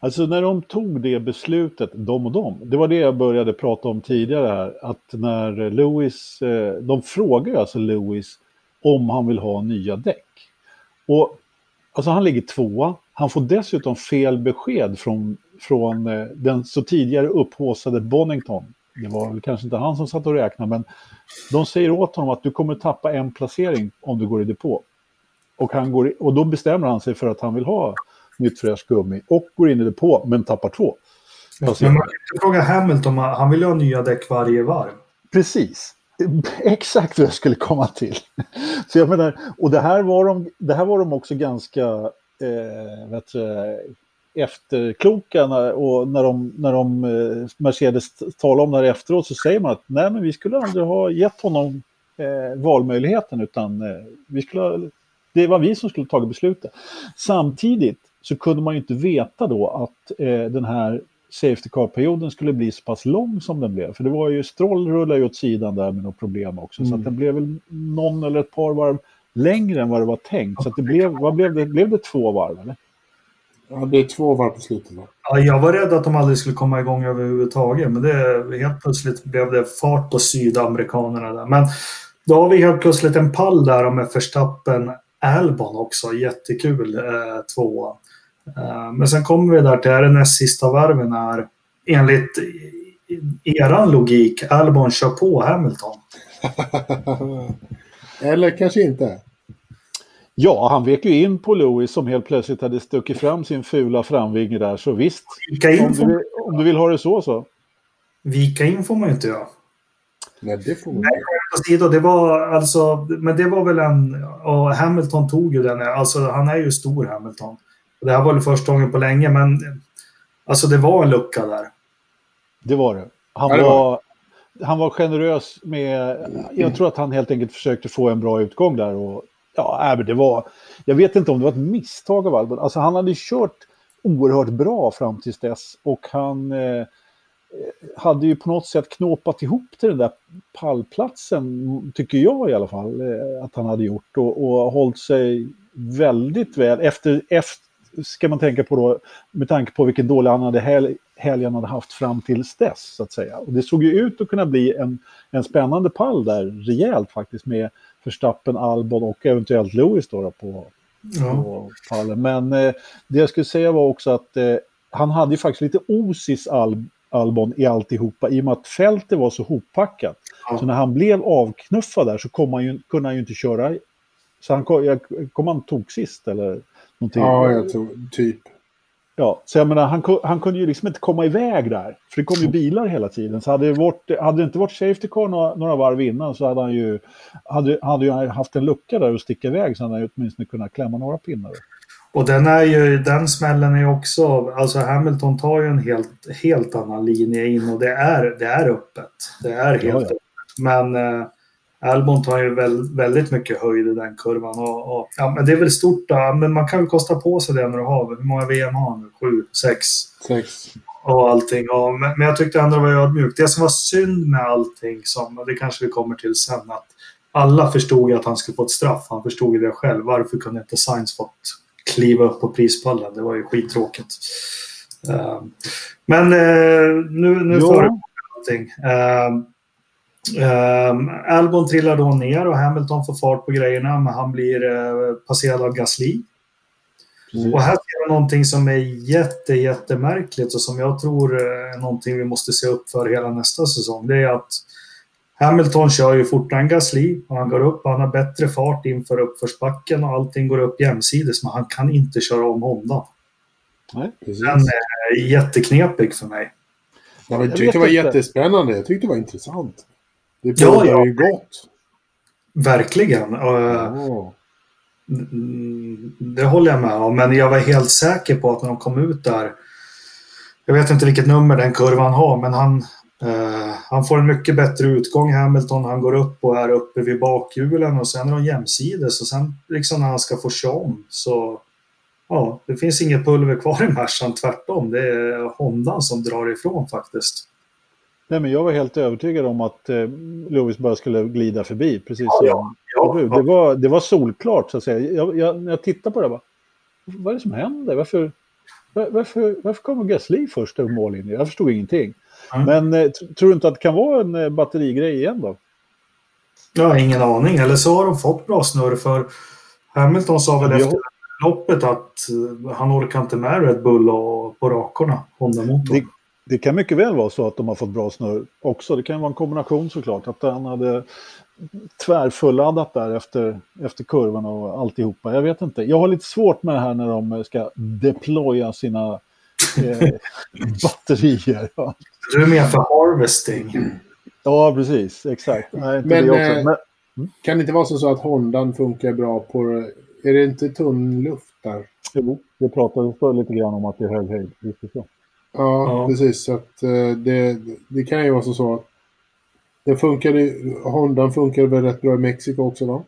Alltså när de tog det beslutet, de och de, det var det jag började prata om tidigare här, att när Lewis, eh, de frågar alltså Lewis om han vill ha nya däck. Och alltså han ligger tvåa, han får dessutom fel besked från, från eh, den så tidigare upphåsade Bonington det var väl kanske inte han som satt och räknade, men de säger åt honom att du kommer tappa en placering om du går i depå. Och, han går i, och då bestämmer han sig för att han vill ha nytt fräscht gummi och går in i depå, men tappar två. Men man kan inte fråga Hamilton, han vill ha nya däck varje varv. Precis. Exakt vad jag skulle komma till. Så jag menar, och det här var de, det här var de också ganska eh, vet, efterkloka och när de, när de eh, Mercedes talar om det här efteråt så säger man att nej men vi skulle aldrig ha gett honom eh, valmöjligheten utan eh, vi skulle, det var vi som skulle tagit beslutet. Samtidigt så kunde man ju inte veta då att eh, den här Safety Car-perioden skulle bli så pass lång som den blev. För det var ju, Stroll rullade ju åt sidan där med något problem också. Mm. Så att den blev väl någon eller ett par varv längre än vad det var tänkt. Så att det blev, vad blev det, blev det två varv eller? Ja, det är två varv på slutet. Ja, jag var rädd att de aldrig skulle komma igång överhuvudtaget. Men det, helt plötsligt blev det fart på sydamerikanerna där. Men då har vi helt plötsligt en pall där med Verstappen Albon också. Jättekul eh, tvåa. Eh, men sen kommer vi där till det näst sista varven är enligt eran logik Albon kör på Hamilton. Eller kanske inte. Ja, han vek ju in på Louis som helt plötsligt hade stuckit fram sin fula framvinge där, så visst. Om du, om du vill ha det så så. vika in får man ju inte göra. Nej, det får man åsido, det var alltså, men det var väl en, och Hamilton tog ju den, alltså han är ju stor Hamilton. Det här var väl första gången på länge, men alltså det var en lucka där. Det var det. Han, Ja, det var- var, han var generös med... Jag tror att han helt enkelt försökte få en bra utgång där. Och, ja, äh, det var... Jag vet inte om det var ett misstag av Albon. Alltså han hade kört oerhört bra fram tills dess. Och han eh, hade ju på något sätt knåpat ihop till den där pallplatsen, tycker jag i alla fall, eh, att han hade gjort. Och, och hållit sig väldigt väl. Efter, efter, ska man tänka på då, med tanke på vilken dålig han hade hel, helgen hade haft fram tills dess, så att säga. Och det såg ju ut att kunna bli en, en spännande pall där, rejält faktiskt, med Verstappen, Albon och eventuellt Lewis då, då på, Ja. på pallen. Men eh, det jag skulle säga var också att eh, han hade ju faktiskt lite osis Al Albon i alltihopa i och med att fältet var så hoppackat. Ja. Så när han blev avknuffad där så kom han ju, kunde han ju inte köra. Så han kom, jag, kom han tog sist eller någonting. Ja, jag tror typ. Ja, så jag menar, han, han kunde ju liksom inte komma iväg där. För det kom ju bilar hela tiden. Så hade det, varit, hade det inte varit Safety Car några, några varv innan så hade han ju, hade, hade ju haft en lucka där och sticka iväg så hade han ju åtminstone kunnat klämma några pinnar. Och den, är ju, den smällen är också, alltså Hamilton tar ju en helt, helt annan linje in och det är, det är öppet. Det är helt Ja, ja. öppet. Men eh, Albon tar ju väl, väldigt mycket höjd i den kurvan. Och, och, ja, men det är väl stort då, men man kan väl kosta på sig det när du har, hur många VM har han nu? Sju, sex? Sex. och allting. Ja, men, men jag tyckte ändå det var ödmjukt. Det som var synd med allting, som, och det kanske vi kommer till sen, att alla förstod ju att han skulle få ett straff. Han förstod ju det själv. Varför kunde inte Sainz fått kliva upp på prispallen? Det var ju skittråkigt. Eh, men eh, nu, nu Ja. förekommer allting. Uh, Albon trillar då ner och Hamilton får fart på grejerna, men han blir eh, passerad av Gasly. Precis. Och här ser vi någonting som är jätte, jättemärkligt och som jag tror är någonting vi måste se upp för hela nästa säsong. Det är att Hamilton kör ju fortare än Gasly och han går upp och han har bättre fart inför uppförsbacken och allting går upp jämsides men han kan inte köra om Honda. Precis. Den är jätteknepig för mig. Ja, jag tyckte det var jättespännande. Jag tyckte det var intressant. Det Ja, bådar ja. ju gott. Verkligen. Ja. Mm, Det håller jag med om, men jag var helt säker på att när de kom ut där, jag vet inte vilket nummer den kurvan har, men han, eh, han får en mycket bättre utgång, Hamilton. Han går upp och är uppe vid bakhjulen och sen är de jämsides och sen liksom när han ska få köra om så ja, det finns inget pulver kvar i Mercan, tvärtom. Det är Honda som drar ifrån faktiskt. Nej, men jag var helt övertygad om att eh, Lewis bara skulle glida förbi, precis Ja, som ja, ja, du. Det, var, det var solklart, så att säga. Jag, jag, när jag tittar på det, bara, vad är det som händer? Varför, var, varför, varför kommer Gasly först över mållinjen? Jag förstod ingenting. Mm. Men eh, tror du inte att det kan vara en eh, batterigrej igen då? Jag har ingen aning, eller så har de fått bra snurr för Hamilton sa väl Jag- efter loppet att eh, han orkar inte med Red Bull och på rakorna, Honda-motorn. Det, kan mycket väl vara så att de har fått bra snurr också. Det kan vara en kombination såklart. Att han hade tvärfulladdat där efter, efter kurvan och alltihopa. Jag vet inte. Jag har lite svårt med det här när de ska deploya sina eh, batterier. Ja. Du är med för harvesting. ja, precis. Exakt. Nej, inte Men, det också. eh, Men, Kan det inte vara så att Hondan funkar bra på... Är det inte tunn luft där? jo, det pratades för lite grann om att det är hög höjd. Visst är det så. Ja, Ja. precis. Så att, eh, det, det kan ju vara så, så att det funkade, Hondan funkar väl rätt bra i Mexiko också va?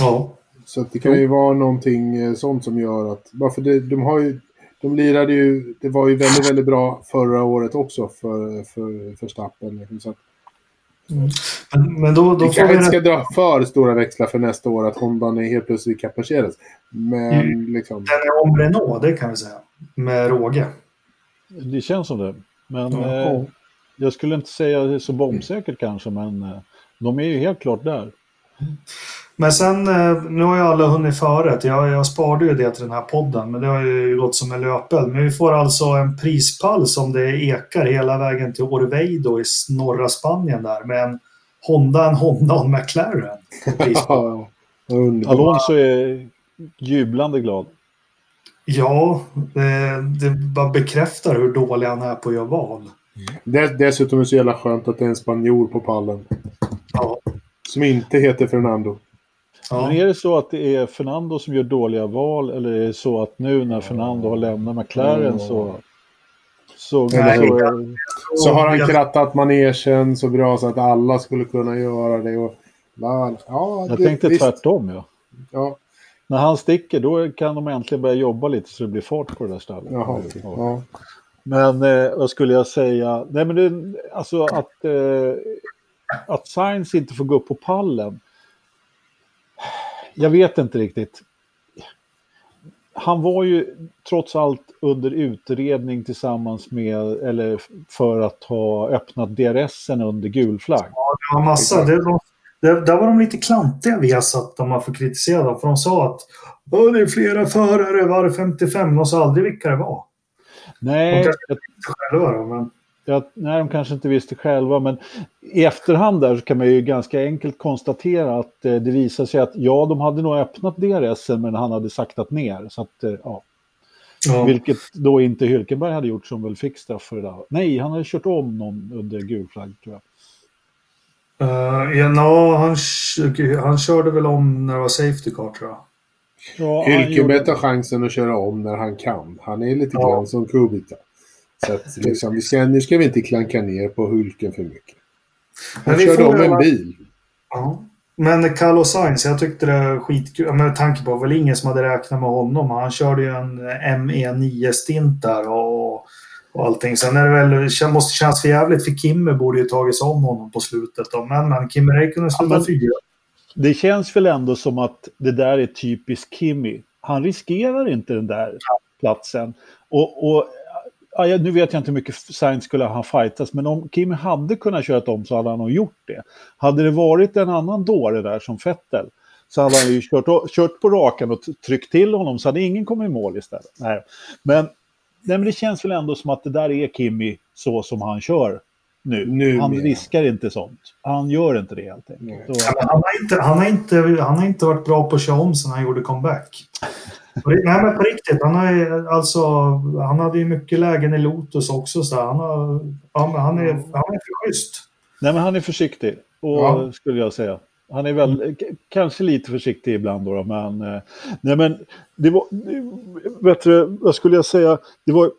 Ja. Så att det kan ju vara någonting eh, sånt som gör att... Varför det, de har ju... De lirade ju... Det var ju väldigt, väldigt bra förra året också för, för, för Stappen. Liksom. Så att Men, men då, då vi kanske inte ska dra för stora växlar för nästa år att Hondan är helt plötsligt ikapp Mercedes. Men Mm. liksom... Den är om Renault, det kan vi säga. Med råge. Det känns som det. Men Ja. eh, jag skulle inte säga det så bombsäkert kanske, men eh, de är ju helt klart där. Men sen, eh, nu har ju alla hunnit före. Jag, jag sparade ju det till den här podden, men det har ju gått som en löpeld. Men vi får alltså en prispall som det ekar hela vägen till Orveido i norra Spanien där med en Honda, en Honda och en McLaren. Alonso är jublande glad. Ja, det, det bara bekräftar hur dålig han är på att göra val. Dess- Dessutom är det så jävla skönt att det är en spanjor på pallen. Ja. Som inte heter Fernando. Ja. Men är det så att det är Fernando som gör dåliga val eller är det så att nu när Fernando har lämnat McLaren så... Så, Nej. så Så har han Jag- krattat manegen så bra så att alla skulle kunna göra det. Och, ja, ja, jag det- tänkte visst. tvärtom ja. Ja, När han sticker då kan de äntligen börja jobba lite så det blir fart på det där stället. jaha. Ja. ja. Men eh, vad skulle jag säga? Nej men det, alltså att, eh, att Science inte får gå upp på pallen. Jag vet inte riktigt. Han var ju trots allt under utredning tillsammans med, eller för att ha öppnat DRSen under gul flagg. Det var massa. Det, de, det, där var de lite klantiga vi har satt om man får kritisera dem. För de sa att "Åh, det är flera förare var 55. De sa aldrig vilka det var. Nej, Okej. jag Själva då, men... Jag, nej, de kanske inte visste själva, men i efterhand där kan man ju ganska enkelt konstatera att eh, det visar sig att ja, de hade nog öppnat DRSen men han hade saktat ner. Så att, eh, ja. Ja. Vilket då inte Hülkenberg hade gjort som väl fick straff för det där. Nej, han hade kört om någon under gul flagg tror jag. Uh, ja, no, han, han körde väl om när det var Safety Car tror jag. Ja, gjorde- tar chansen att köra om när han kan. Han är lite Ja. grann som Kubica. Så att, liksom, vi ska, nu ska vi inte klanka ner på Hulken för mycket. Men Han vi körde om en bil. Ja. Men Carlos Sainz, jag tyckte det var skitkul. Med tanke på väl ingen som hade räknat med honom. Han körde ju en ME9-stint där och, och allting. Sen är det väl, det måste kännas för jävligt för Kimme borde ju tagits om honom på slutet. Då. Men, men Kimi Räikkönen slutade men- fyra. Det känns väl ändå som att det där är typiskt Kimi. Han riskerar inte den där platsen. Och, och ja, nu vet jag inte hur mycket Sainz skulle ha fightats, men om Kimi hade kunnat köra om så hade han nog gjort det. Hade det varit en annan dåre där som Fettel så hade han ju kört, kört på rakan och tryckt till honom så hade ingen kommit i mål istället. Nej. Men, nej, men det känns väl ändå som att det där är Kimi så som han kör nu. Numera. han riskar inte sånt. Han gör inte det helt enkelt. Men han, har inte, han, har inte, han har inte varit bra på att köra om sen han gjorde comeback. Nej, men på riktigt. Han, har, ju- alltså, han hade ju mycket lägen i Lotus också. Så han, har, men han, är, han är för schysst. Nej, men han är försiktig, och, Ja. skulle jag säga. Han är väl kanske lite försiktig ibland då, då men... Eh, nej, men det var... Vet du, vad skulle jag säga? Det var...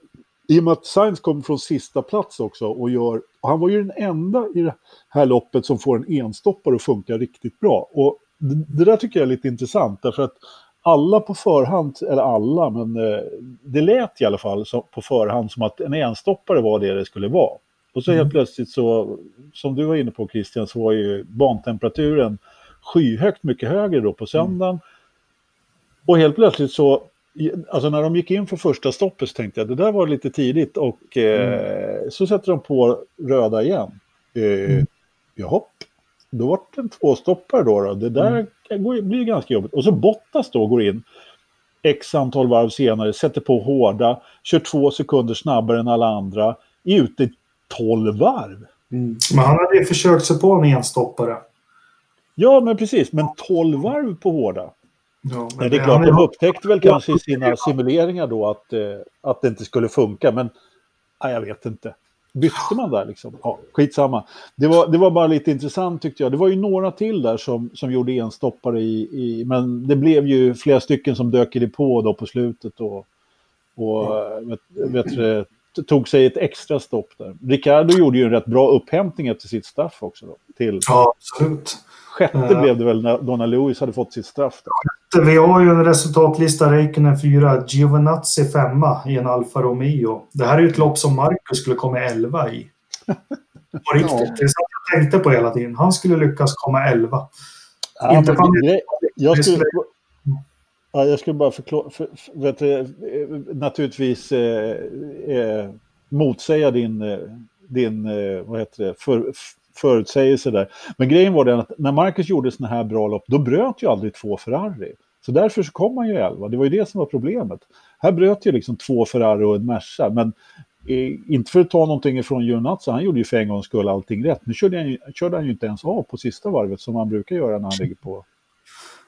I och med att Sainz kom från sista plats också och gör... Och han var ju den enda i det här loppet som får en enstoppare att funka riktigt bra. Och det, det där tycker jag är lite intressant, därför att alla på förhand, eller alla, men eh, det lät i alla fall på förhand som att en enstoppare var det det skulle vara. Och så helt plötsligt så, som du var inne på Christian, så var ju bantemperaturen skyhögt mycket högre då på söndagen. Och helt plötsligt så, alltså när de gick in för första stoppet så tänkte jag det där var lite tidigt och eh, så sätter de på röda igen. Eh, Jaha, då var det en tvåstoppare då, då. Det där gå- blir ganska jobbigt. Och så Bottas då går in x antal varv senare, sätter på hårda, kör två sekunder snabbare än alla andra, är ute 12 varv. Mm. Men han hade ju försökt sig på en enstoppare. Ja, men precis, men 12 varv på hårda. Ja, Nej, det är klart, de upptäckte väl kanske i sina simuleringar då att, eh, att det inte skulle funka, men nej, jag vet inte. Bytte man där liksom? Ja, skitsamma. Det var, det var bara lite intressant tyckte jag. Det var ju några till där som, som gjorde enstoppare i, i... Men det blev ju flera stycken som dök i depå då på slutet och, och eh, vet, vet, tog sig ett extra stopp där. Ricardo gjorde ju en rätt bra upphämtning efter sitt straff också. Då, till Ja, absolut. sjätte Ja. blev det väl när Donna Lewis hade fått sitt straff. Där. Vi har ju en resultatlista. Räikkönen 4, Giovinazzi 5 i en Alfa Romeo. Det här är ju ett lopp som Marcus skulle komma 11 i. På riktigt. Ja. Det är så jag tänkte på hela tiden. Han skulle lyckas komma 11. Ja, Inte men jag, skulle- ja, jag skulle bara förklara, för, för, du, eh, naturligtvis eh, eh, motsäga din, eh, din eh, vad heter det, för, förutsägelse där. Men grejen var den att när Marcus gjorde sådana här bra lopp, då bröt ju aldrig två Ferrari. Så därför så kom han ju 11. Det var ju det som var problemet. Här bröt ju liksom två Ferrari och en Merca, men eh, inte för att ta någonting ifrån Giovinazzi, han gjorde ju för en gångs skull allting rätt. Nu körde han, ju, körde han ju inte ens av på sista varvet som han brukar göra när han ligger på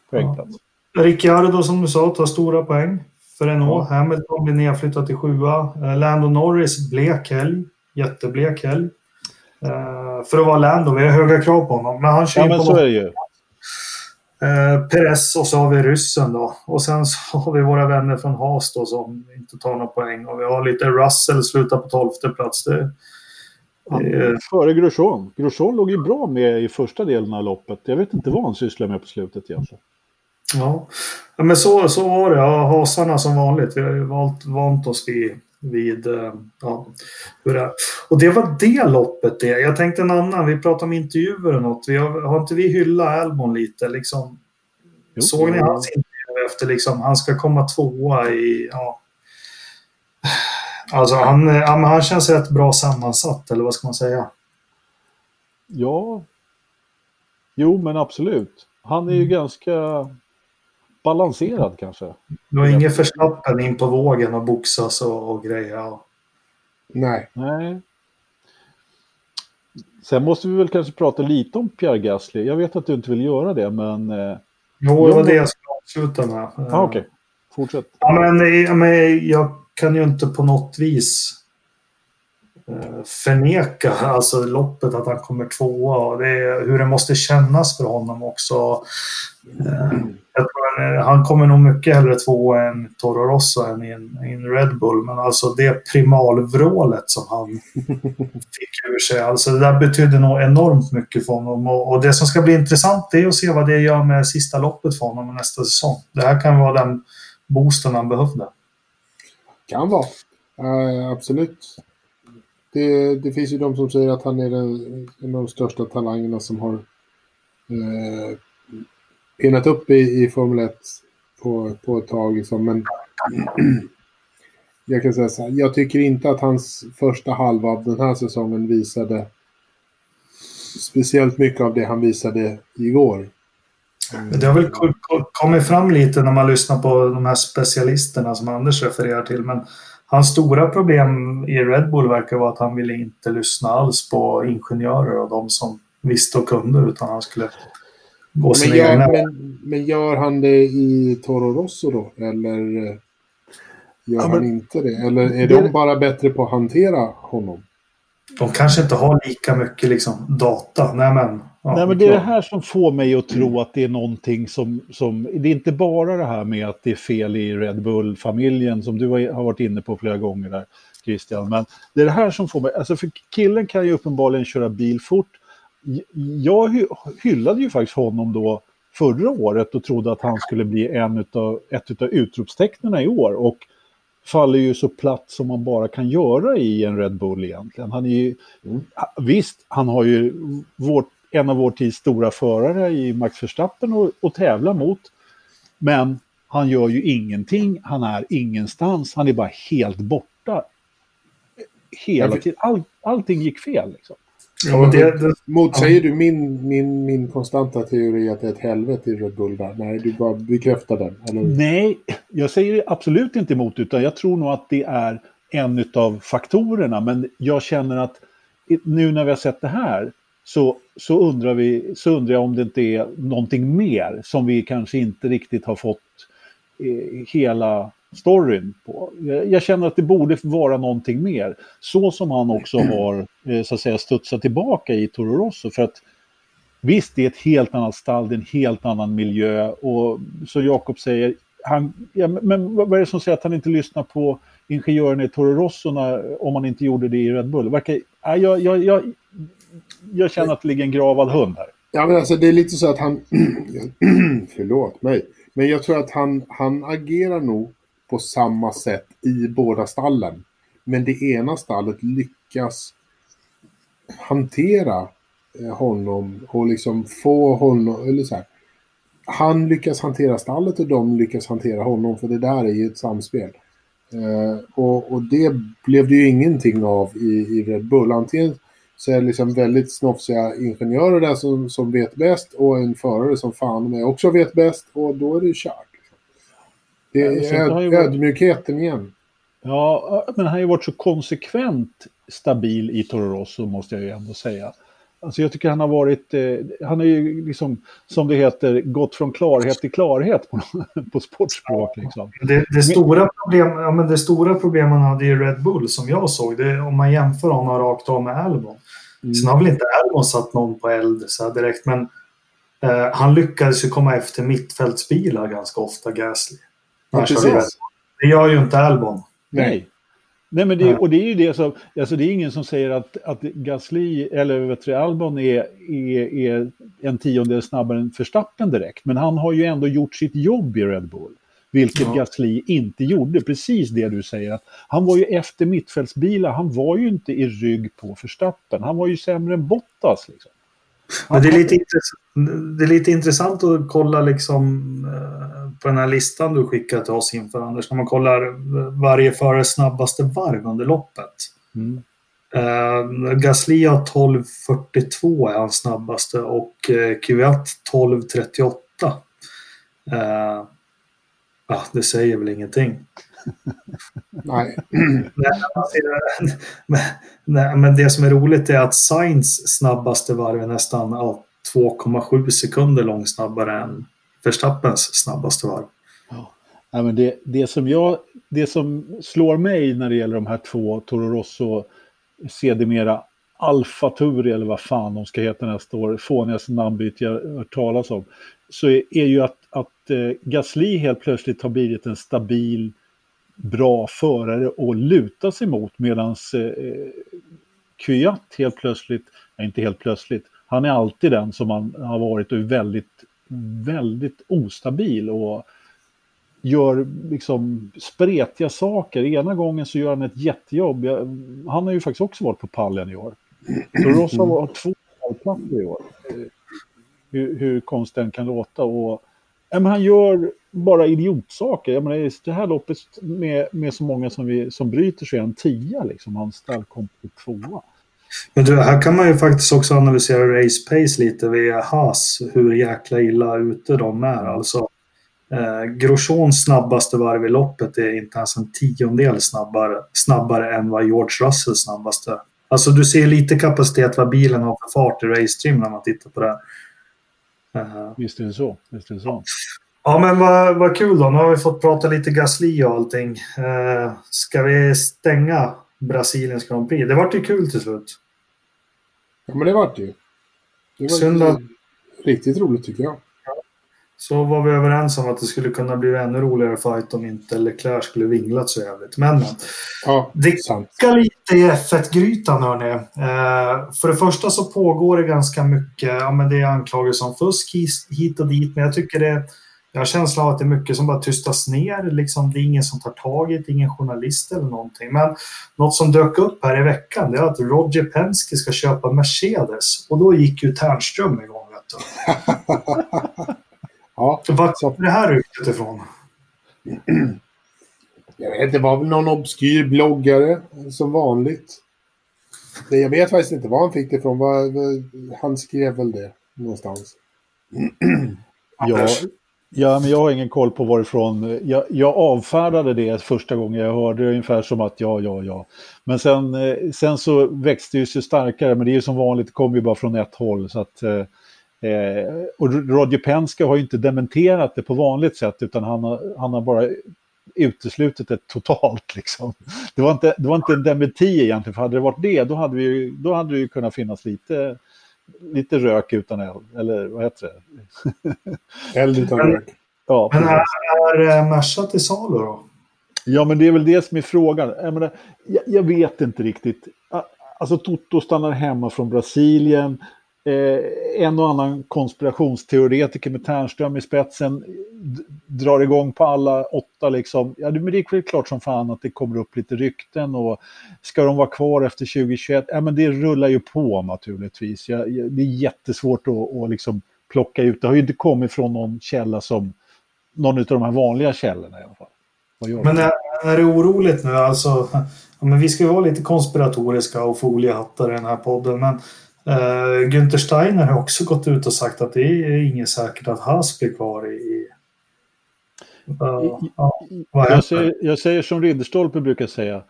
poängplats. Ricciardo som du sa tar stora poäng för Renault. Hamilton blir nedflyttad till sjua. Eh, Lando Norris blek helg. jätteblek helg. Uh, för att vara Lando, vi har höga krav på honom. Men han kör ja, men så är det ju. Uh, Perez och så har vi ryssen då. Och sen så har vi våra vänner från Haas då som inte tar några poäng. Och vi har lite Russell, slutar på tolfte plats. Det, Ja, före Grosjean. Grosjean låg ju bra med i första delen av loppet. Jag vet inte vad han sysslar med på slutet egentligen. Ja, ja men så, så var det. Ja, hasarna som vanligt. Vi har ju valt, vant oss vid, vid eh, ja, hur det är. Och det var det loppet det. Jag tänkte en annan. Vi pratade om intervjuer och något. Vi har, har inte vi hyllat Albon lite? Liksom, jo, såg ni hans intervju efter liksom, han ska komma tvåa i... Ja, Alltså han, ja, han känns rätt bra sammansatt, eller vad ska man säga? Ja. Jo, men absolut. Han är ju mm. ganska balanserad kanske. Du har inget förstappen in på vågen och boxas och, och grejer? Nej. Nej. Sen måste vi väl kanske prata lite om Pierre Gasly. Jag vet att du inte vill göra det, men... Eh, jo, det var det jag skulle avsluta med. Ah, Okej, okay. fortsätt. Ja, men, men jag kan ju inte på något vis eh, förneka alltså loppet att han kommer tvåa och det är, hur det måste kännas för honom också. Eh, jag tror han kommer nog mycket hellre tvåa än Toro Rosso än i en, i en Red Bull men alltså det primalvrålet som han fick ur sig, alltså det där betydde nog enormt mycket för honom och, och det som ska bli intressant är att se vad det gör med sista loppet för honom nästa säsong. Det här kan vara den boosten han behövde. Kan vara. Uh, absolut. Det, det, finns ju de som säger att han är den, en av de största talangerna som har eh, pinnat upp i, i Formel 1 på, på ett tag. Liksom. Men jag kan säga så här, jag tycker inte att hans första halva av den här säsongen visade speciellt mycket av det han visade igår. Det har väl kommit fram lite när man lyssnar på de här specialisterna som Anders refererar till. Men hans stora problem i Red Bull verkar vara att han ville inte lyssna alls på ingenjörer och de som visste och kunde utan han skulle gå sina men gör, egna. Men, men gör han det i Toro Rosso då? Eller gör ja, han inte det? Eller är det... de bara bättre på att hantera honom? De kanske inte har lika mycket liksom, data. Nej, men Ja, Nej, men det är det här som får mig att tro att det är någonting som, som... Det är inte bara det här med att det är fel i Red Bull-familjen som du har varit inne på flera gånger där, Christian. Men det är det här som får mig... Alltså för killen kan ju uppenbarligen köra bil fort. Jag hyllade ju faktiskt honom då förra året och trodde att han skulle bli en utav, ett av utropstecknen i år. Och faller ju så platt som man bara kan göra i en Red Bull egentligen. Han är ju, mm. Visst, han har ju vårt en av vår tids stora förare i Max Verstappen och, och tävla mot. Men han gör ju ingenting, han är ingenstans, han är bara helt borta. Hela tiden, All, allting gick fel liksom. Ja, men det, det, motsäger du min, min, min konstanta teori att det är ett helvete i Red Bull där? Nej, du bara bekräftar den. Eller? Nej, jag säger absolut inte emot utan jag tror nog att det är en av faktorerna. Men jag känner att nu när vi har sett det här så, så, undrar vi, så undrar jag om det inte är någonting mer som vi kanske inte riktigt har fått eh, hela storyn på. Jag, jag, känner att det borde vara någonting mer. Så som han också har eh, så att säga studsat tillbaka i Toro Rosso. För att visst, det är ett helt annat stall, det är en helt annan miljö och så Jakob säger, han, ja, men vad är det som säger att han inte lyssnar på ingenjörerna i Toro Rosso när, om han inte gjorde det i Red Bull? Verkar, ja, jag, jag, jag, känner att det ligger en gravad hund här. Ja, men alltså det är lite så att han... Förlåt mig. Men jag tror att han, han agerar nog på samma sätt i båda stallen. Men det ena stallet lyckas hantera eh, honom och liksom få honom, eller så här. Han lyckas hantera stallet och de lyckas hantera honom för det där är ju ett samspel. Eh, och, och det blev det ju ingenting av i, i Red Bull. Antingen så är det liksom väldigt snofsiga ingenjörer där som, som vet bäst och en förare som fan med också vet bäst och då är det kört. Det är öd, ödmjukheten igen. Ja, men han har ju varit så konsekvent stabil i Toro Rosso måste jag ju ändå säga. Alltså jag tycker han har varit, eh, han är ju liksom, som det heter, gått från klarhet till klarhet på, på sportspråk. Liksom. Det, det, stora problem, ja, men det stora problemet han hade i Red Bull som jag såg, det, om man jämför honom rakt av med Albon. Mm. Sen har väl inte Albon satt någon på eld så direkt, men eh, han lyckades ju komma efter mittfältsbilar ganska ofta, Gasly. Ja, det gör ju inte Albon. Nej. Nej, men det, och det är ju det som, alltså det är ingen som säger att, att Gasly, eller vet du, Albon är, är, är en tiondel snabbare än Verstappen direkt. Men han har ju ändå gjort sitt jobb i Red Bull. Vilket ja. Gasly inte gjorde, precis det du säger. Att han var ju efter mittfältsbilar, han var ju inte i rygg på Verstappen. Han var ju sämre än Bottas. Liksom. Men det är, lite det är lite intressant att kolla liksom, eh, på den här listan du skickade till oss inför Anders. När man kollar varje förares snabbaste varv under loppet. Mm. Uh, Gasly har 12.42 är hans snabbaste och uh, Q1 12.38. Uh, ah, det säger väl ingenting. Nej. men, men det som är roligt är att Sainz snabbaste varv är nästan ja, 2,7 sekunder långt snabbare än Verstappens snabbaste varv. Ja. men det, det, som jag, det som slår mig när det gäller de här två, Toro Rosso, sedermera Alfa Turi eller vad fan de ska heta nästa år, fånigaste namnbyte jag hört talas om, så är, är ju att, att eh, Gasly helt plötsligt har blivit en stabil bra förare att luta sig mot medan eh, Kvyat helt plötsligt, ja, inte helt plötsligt, han är alltid den som han har varit och är väldigt, väldigt ostabil och gör liksom spretiga saker. Ena gången så gör han ett jättejobb. Han har ju faktiskt också varit på pallen i år. Så Ross har två pallplatser i år. Hur, hur konstigt den kan låta. Och, men han gör bara idiotsaker. Jag menar, det här loppet med, med så många som, vi, som bryter så är han tia. Liksom. Han kom på tvåa. Men du, här kan man ju faktiskt också analysera race pace lite via Haas, hur jäkla illa ute de är. Alltså, eh, Grosjeans snabbaste varv i loppet är inte ens en tiondel snabbare, snabbare än vad George Russells snabbaste. Alltså du ser lite kapacitet vad bilen har för fart i racetrim när man tittar på det. Uh, visst är det så. Visst är det så. Ja, men vad, vad kul då. Nu har vi fått prata lite Gasly och allting. Eh, ska vi stänga Brasiliens Grand Prix? Det vart ju kul till slut. Ja, men det vart ju. Det var Sunda... riktigt roligt tycker jag. Så var vi överens om att det skulle kunna bli ännu roligare fight om inte Leclerc skulle vinglat så jävligt. Men ja, det ska lite i F1-grytan hörni. Eh, för det första så pågår det ganska mycket, ja men det är anklagelser om fusk hit och dit, men jag tycker det jag har känslan av att det är mycket som bara tystas ner. Liksom, det är ingen som tar tag i det, ingen journalist eller någonting. Men något som dök upp här i veckan det är att Roger Penske ska köpa Mercedes. Och då gick ju Ternström igång. Vet du. ja, Var kommer det här ryktet ifrån? Jag vet inte, det var väl någon obskyr bloggare som vanligt. Jag vet faktiskt inte var han fick det ifrån. Han skrev väl det någonstans. ja, Ja, men jag har ingen koll på varifrån. Jag, jag avfärdade det första gången jag hörde det ungefär som att ja, ja, ja. Men sen, eh, sen så växte det sig starkare, men det är ju som vanligt, det kommer ju bara från ett håll. Så att, eh, och Roger Penske har ju inte dementerat det på vanligt sätt, utan han har, han har bara uteslutit det totalt. Liksom. Det, var inte, det var inte en dementi egentligen, för hade det varit det, då hade, vi, då hade det ju kunnat finnas lite lite rök utan eld, eller vad heter det? eld utan rök. Ja, men är, är eh, Merca till salu då? Ja, men det är väl det som är frågan. Jag, menar, jag, jag vet inte riktigt. Alltså Toto stannar hemma från Brasilien. Eh, en och annan konspirationsteoretiker med Ternström i spetsen drar igång på alla åtta. Liksom. Ja, men det är väl klart som fan att det kommer upp lite rykten och ska de vara kvar efter 2021? Ja, men det rullar ju på naturligtvis. Ja, det är jättesvårt att, att liksom plocka ut. Det har ju inte kommit från någon källa som någon av de här vanliga källorna i alla fall. Men är, är det oroligt nu? Alltså, ja, men vi ska ju vara lite konspiratoriska och foliehattar i den här podden, men Uh, Günther Steiner har också gått ut och sagt att det är inget säkert att Haas blir kvar i... Uh, ja, jag, säger, jag säger som Ridderstolpe brukar säga.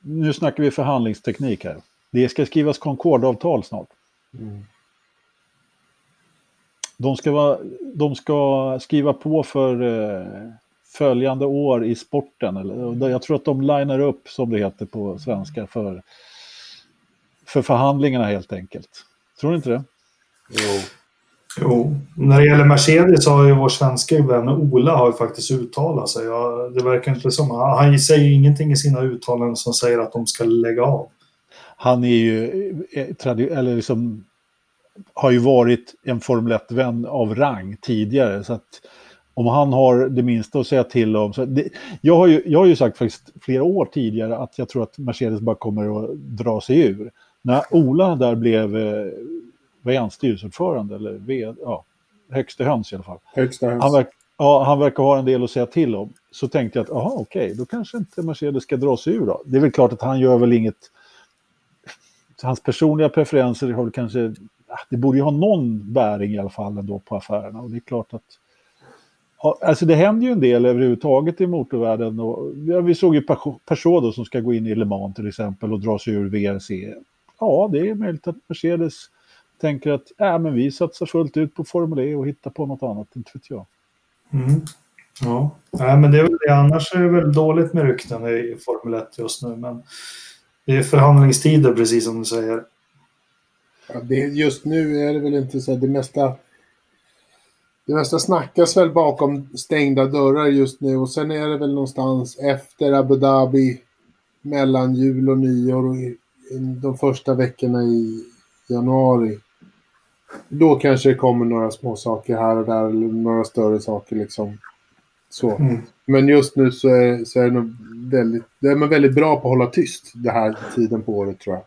Nu snackar vi förhandlingsteknik här. Det ska skrivas Concordavtal snart. Mm. De ska, vara, de ska skriva på för eh, följande år i sporten. Eller, jag tror att de linar upp, som det heter på svenska, för, för förhandlingarna helt enkelt. Tror du inte det? Jo. Jo, när det gäller Mercedes så har ju vår svenska vän Ola har ju faktiskt uttalat sig. Ja, det verkar inte som. Han säger ingenting i sina uttalanden som säger att de ska lägga av. Han är ju, eh, eller liksom, har ju varit en Formel 1-vän av rang tidigare. Så att om han har det minsta att säga till om. Så det, jag, har ju, jag har ju sagt faktiskt flera år tidigare att jag tror att Mercedes bara kommer att dra sig ur. När Ola där blev eh, vad är han, styrelseordförande eller v, ja, högsta höns i alla fall. Högsta höns. Han, verk, ja, han verkar ha en del att säga till om. Så tänkte jag att, jaha okej, okay, då kanske inte Mercedes ska dra sig ur då. Det är väl klart att han gör väl inget... Hans personliga preferenser har väl kanske... Det borde ju ha någon bäring i alla fall ändå på affärerna. Och det är klart att... Alltså det händer ju en del överhuvudtaget i motorvärlden. Och, ja, vi såg ju Peugeot då, som ska gå in i Le Mans till exempel och dra sig ur VRC. Ja, det är möjligt att Mercedes tänker att äh, men vi satsar fullt ut på Formel E och hittar på något annat, inte vet jag. Mm. Ja, Nej, men det är väl det. Annars är det väl dåligt med rykten i Formel 1 just nu. Men det är förhandlingstider, precis som du säger. Ja, det, just nu är det väl inte så. Det mesta, det mesta snackas väl bakom stängda dörrar just nu. Och sen är det väl någonstans efter Abu Dhabi, mellan jul och nyår och de första veckorna i januari. Då kanske det kommer några små saker här och där, eller några större saker liksom. Så. Mm. Men just nu så är, så är det nog väldigt, det är man väldigt bra på att hålla tyst den här tiden på året tror jag.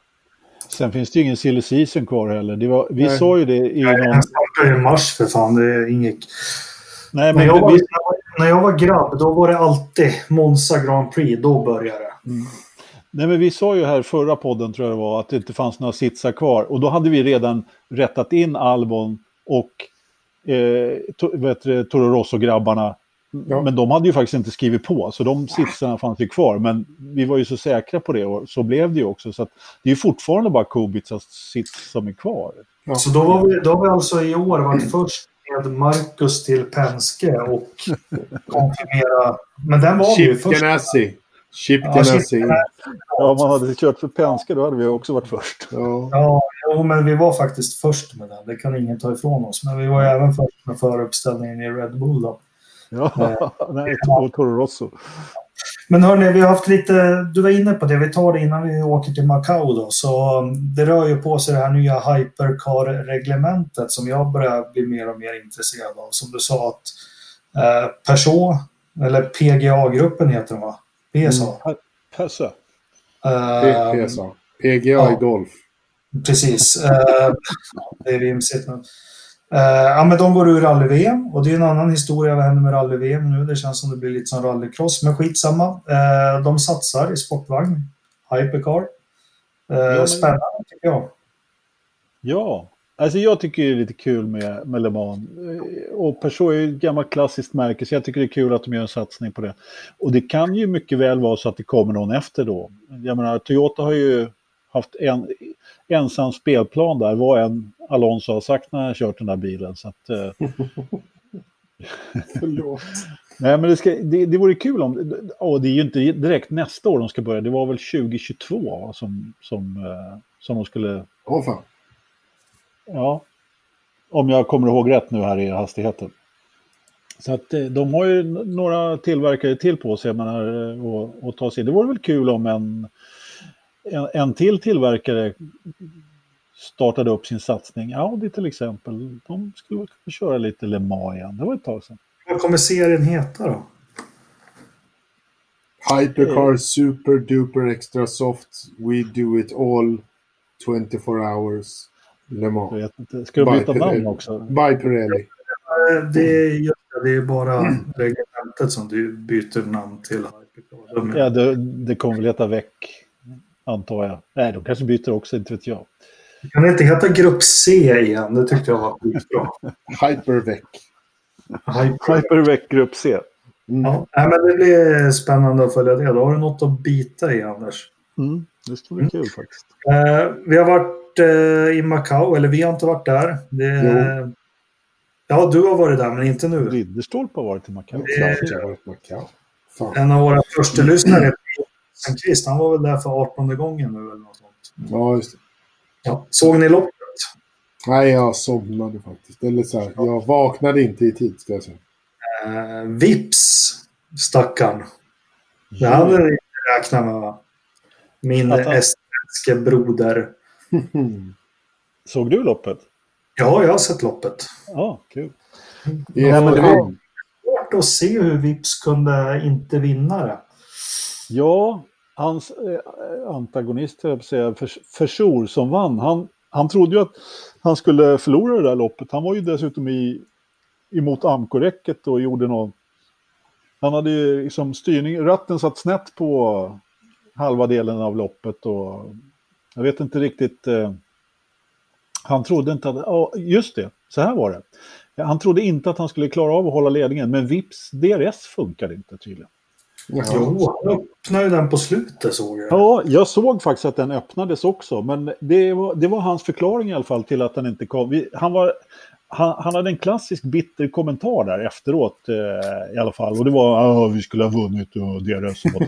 Sen finns det ju ingen silly season kvar heller. Det var, vi Nej. sa ju det i Nej, någon... startar i mars för fan. Det är inget... Nej, men när, jag var, vi... när jag var grabb, då var det alltid Monza Grand Prix. Då började det. Mm. Nej, men vi sa ju här förra podden tror jag det var att det inte fanns några sitsar kvar och då hade vi redan rättat in Albon och eh, to, Toro Rosso-grabbarna. Ja. Men de hade ju faktiskt inte skrivit på så de sitsarna fanns ju kvar. Men vi var ju så säkra på det och så blev det ju också. Så det är ju fortfarande bara Kubicas sits som är kvar. Ja. Så då, var vi, då har vi alltså i år varit först med Marcus till Penske och konfirmera. Men den var Chip vi först. Ganassi. Chip Ganassi. Ja, om man hade kört för Penske då hade vi också varit först. Ja. ja, jo, men vi var faktiskt först med den. Det kan ingen ta ifrån oss. Men vi var ju även först med föruppställningen i Red Bull då. Ja, eh, nej, och Toro Rosso. Men hörni, vi har haft lite, du var inne på det, vi tar det innan vi åker till Macao då. Så um, det rör ju på sig det här nya hypercar-reglementet som jag börjar bli mer och mer intresserad av. Som du sa att eh, Peugeot, eller PGA-gruppen heter den va? PSA. Mm. PSA. Uh, PSA. PGA ja, i golf. Precis. Uh, det är vimsigt. Men, uh, ja, men de går ur rally-VM och det är en annan historia vad händer med rally-VM nu. Det känns som det blir lite som rallycross, men skitsamma. Uh, de satsar i sportvagn, hypercar. Uh, ja, men... Spännande tycker jag. Ja, Alltså jag tycker det är lite kul med, med Le Mans. Och Peugeot är ju ett gammalt klassiskt märke så jag tycker det är kul att de gör en satsning på det. Och det kan ju mycket väl vara så att det kommer någon efter då. Jag menar, Toyota har ju haft en ensam spelplan där, vad en Alonso har sagt när han kört den där bilen. Så att, eh... Förlåt. Nej, men det, ska, det, det vore kul om... Oh, det är ju inte direkt nästa år de ska börja, det var väl 2022 som, som, eh, som de skulle... Åh oh, fan. Ja, om jag kommer ihåg rätt nu här i hastigheten. Så att eh, de har ju några tillverkare till på sig menar, eh, och, och ta sig in. Det vore väl kul om en, en, en till tillverkare startade upp sin satsning. Audi till exempel. De skulle kunna köra lite Le Mans igen. Det var ett tag sedan. Vad kommer serien heta då? Hypercar eh. Super Duper Extra Soft. We do it all 24 hours. Le Mans. Jag vet inte. Ska du byta namn också? By Pirelli. Det är, just det, är bara mm. reglementet som du byter namn till. Ja, det, det kommer väl heta Väck, antar jag. Nej, de kanske byter också, inte vet jag. Kan det inte heta Grupp C igen? Det tyckte jag var skitbra. Hyperväck. Hyperväck Grupp C. Mm. Ja, men det blir spännande att följa det. Då har du något att bita i, Anders. Mm, det ska bli kul faktiskt. Uh, vi har varit varit eh, i Macau, eller vi har inte varit där. Det, ja, du har varit där, men inte nu. Ridderstolpe har varit i Macau. Det är klart jag har varit i Macau. Fan. En av våra första lyssnare, Sandqvist, han var väl där för 18 gången nu eller något sånt. Ja, just det. Ja. Såg ni loppet? Nej, jag somnade faktiskt. Eller så här, jag vaknade inte i tid, ska jag säga. Eh, Vips, stackarn. Det hade ni inte räknat med, va? Min estländske broder. Såg du loppet? Ja, jag har sett loppet. Ja, kul. I Ja, men det var-. Svårt att se hur Vips kunde inte vinna det. Ja, hans eh, antagonist, jag säga, Försor som vann, han, han trodde ju att han skulle förlora det där loppet. Han var ju dessutom i, emot Amco-räcket och gjorde någon... Han hade ju liksom styrning, ratten satt snett på halva delen av loppet och jag vet inte riktigt... Eh, han trodde inte att... Ja, just det, så här var det. Han trodde inte att han skulle klara av att hålla ledningen, men Vips DRS funkade inte tydligen. Jo, han öppnade ju den på slutet såg jag. Ja, jag såg faktiskt att den öppnades också, men det var, det var hans förklaring i alla fall till att den inte kom. Vi, han, var, han, han hade en klassisk bitter kommentar där efteråt eh, i alla fall. Och det var vi skulle ha vunnit och deras som var.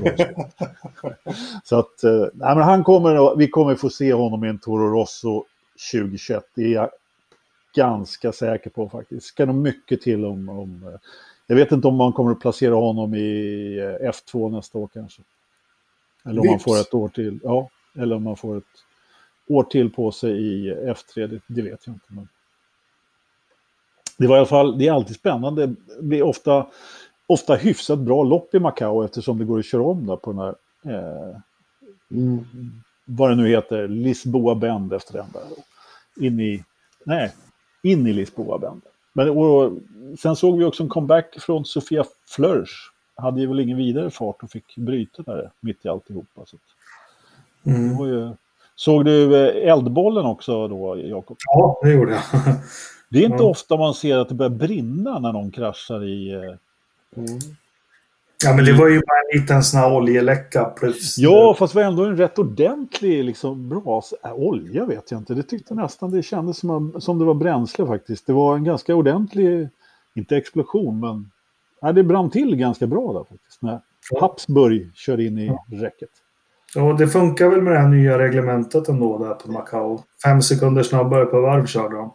Så att, eh, nej, men han kommer, vi kommer få se honom i en Toro Rosso 2021. Det är jag ganska säker på faktiskt. Ska nog mycket till om, om eh, jag vet inte om man kommer att placera honom i eh, F2 nästa år kanske. Eller om man Vips. får ett år till. Ja, eller om man får ett år till på sig i F3, det, det vet jag inte. Men... Det var i alla fall, det är alltid spännande. Det blir ofta, ofta hyfsat bra lopp i Macao eftersom det går att köra om där på den här, eh, Mm. vad det nu heter, Lisboa Bend efter den där. In i, nej, in i Lisboa Bend. Men och, sen såg vi också en comeback från Sofia Flörsch. Hade ju väl ingen vidare fart och fick bryta där mitt i alltihopa. Så Mm. ju... Såg du eh, eldbollen också då, Jakob? Ja, det gjorde jag. Det är inte Ja. ofta man ser att det börjar brinna när någon kraschar i... eh, Mm. Ja, men det var ju bara en liten sån här oljeläcka plus... Ja, fast det var ändå en rätt ordentlig, liksom, bra... Äh, olja vet jag inte. Det tyckte nästan det kändes som, som det var bränsle faktiskt. Det var en ganska ordentlig, inte explosion, men... Nej, det brann till ganska bra där faktiskt. När Habsburg kör in i räcket. Och det funkar väl med det här nya reglementet ändå där på Macau. Fem sekunder snabbare per varv körde de.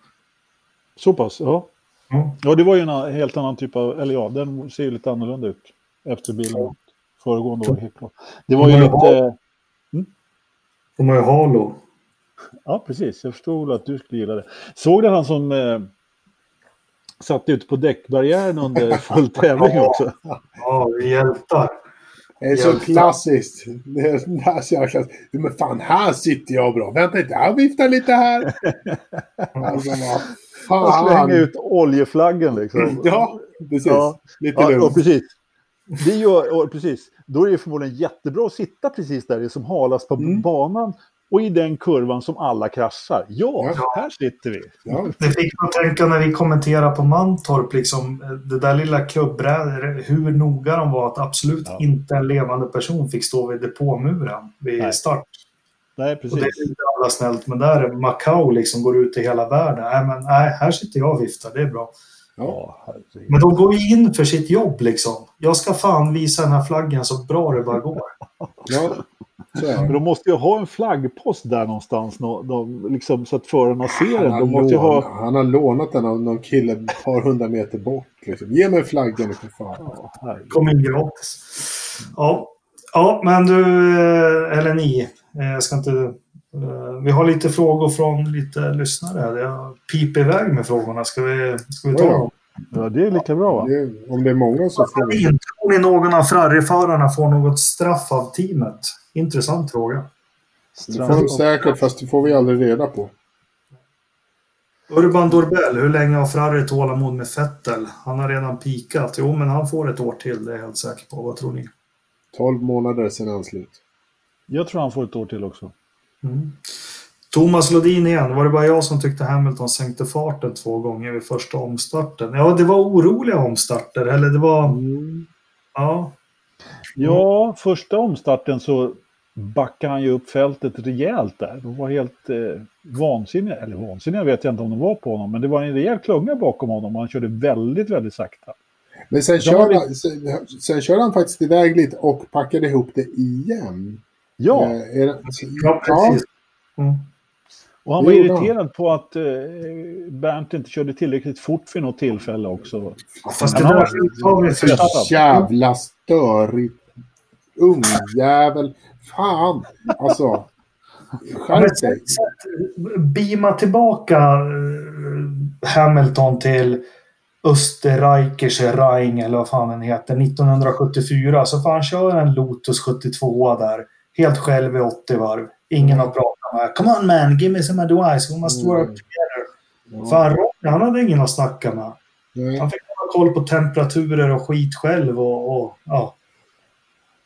Så pass, ja. Ja. Ja, det var ju en helt annan typ av... Eller ja, den ser ju lite annorlunda ut. Efter bilen mot föregående år, helt klart. Det var ju Ja. lite... De har ju Halo. Ja, precis. Jag förstod att du skulle gilla det. Såg du han som eh, satt ute på däckbarriären under full tävling också? Ja, vi hjältar. Det är så Hjältar. klassiskt. Det är så jävla klassiskt. Men fan, här sitter jag bra. Vänta inte, jag viftar lite här. Alltså, vad Och slänga fan. ut oljeflaggen liksom. Ja, precis. Ja. Lite Ja, lugnt. precis. Det gör, och precis. Då är det förmodligen jättebra att sitta precis där det är som halast på Mm. banan och i den kurvan som alla kraschar. Ja, Ja. här sitter vi. Ja. Det fick man tänka när vi kommenterade på Mantorp, liksom, det där lilla klubbrädet, hur noga de var att absolut Ja. inte en levande person fick stå vid depåmuren vid Nej. start. Nej, Och det precis. är inte alla snällt, men där är Macau liksom går ut i hela världen. Nej, men nej, här sitter jag och viftar, det är bra. Ja, herregud. Men de går ju in för sitt jobb liksom. Jag ska fan visa den här flaggen så bra det bara går. ja. Men de måste ju ha en flaggpost där någonstans nå- de, liksom, så att förarna ser Han den. har, De måste lånat, ha... han har lånat den av någon kille ett par hundra meter bort. Liksom. Ge mig flaggan nu för fan. Ja. Kom in gratis. Ja, ja men du, eh, eller ni, eh, jag ska inte... eh, Vi har lite frågor från lite lyssnare. här. Jag piper iväg med frågorna. Ska vi, ska vi ta dem? Ja, det är lika bra va? Det, om det är många så får vi... Tror ni någon av Ferrari-förarna får något straff av teamet? Intressant fråga. Det får de säkert, fast det får vi aldrig reda på. Urban Dorbell, hur länge har Ferrari tålamod med Vettel? Han har redan pikat. Jo, men han får ett år till, det är jag helt säker på. Vad tror ni? 12 månader är han slut. Jag tror han får ett år till också. Mm. Thomas Lodin igen. Var det bara jag som tyckte Hamilton sänkte farten två gånger vid första omstarten? Ja, det var oroliga omstarter. Eller det var... Mm. Ja. Ja, första omstarten så backade han ju upp fältet rejält där. De var helt eh, vansinniga, eller vansinniga vet jag inte om de var på honom, men det var en rejäl klunga bakom honom och han körde väldigt, väldigt sakta. Men sen De körde, han, sen, sen körde han faktiskt iväg lite och packade ihop det igen. Ja, Eh, är det, Ja, precis. Mm. och han var irriterad på att eh, Bernt inte körde tillräckligt fort vid något tillfälle också. Fast det Han där var-. Så jävla störigt. Ungjävel. Fan. Alltså. Skärp dig. Beama tillbaka eh, Hamilton till Österreichische Rhein eller vad fan den heter 1974 så får han köra en Lotus 72 där helt själv i 80 varv. Ingen har pratat med. Come on man, give me some advice. We must work Mm. together. Fan, Ronny, han hade ingen att snacka med. Nej. Han fick ha koll på temperaturer och skit själv och, och ja.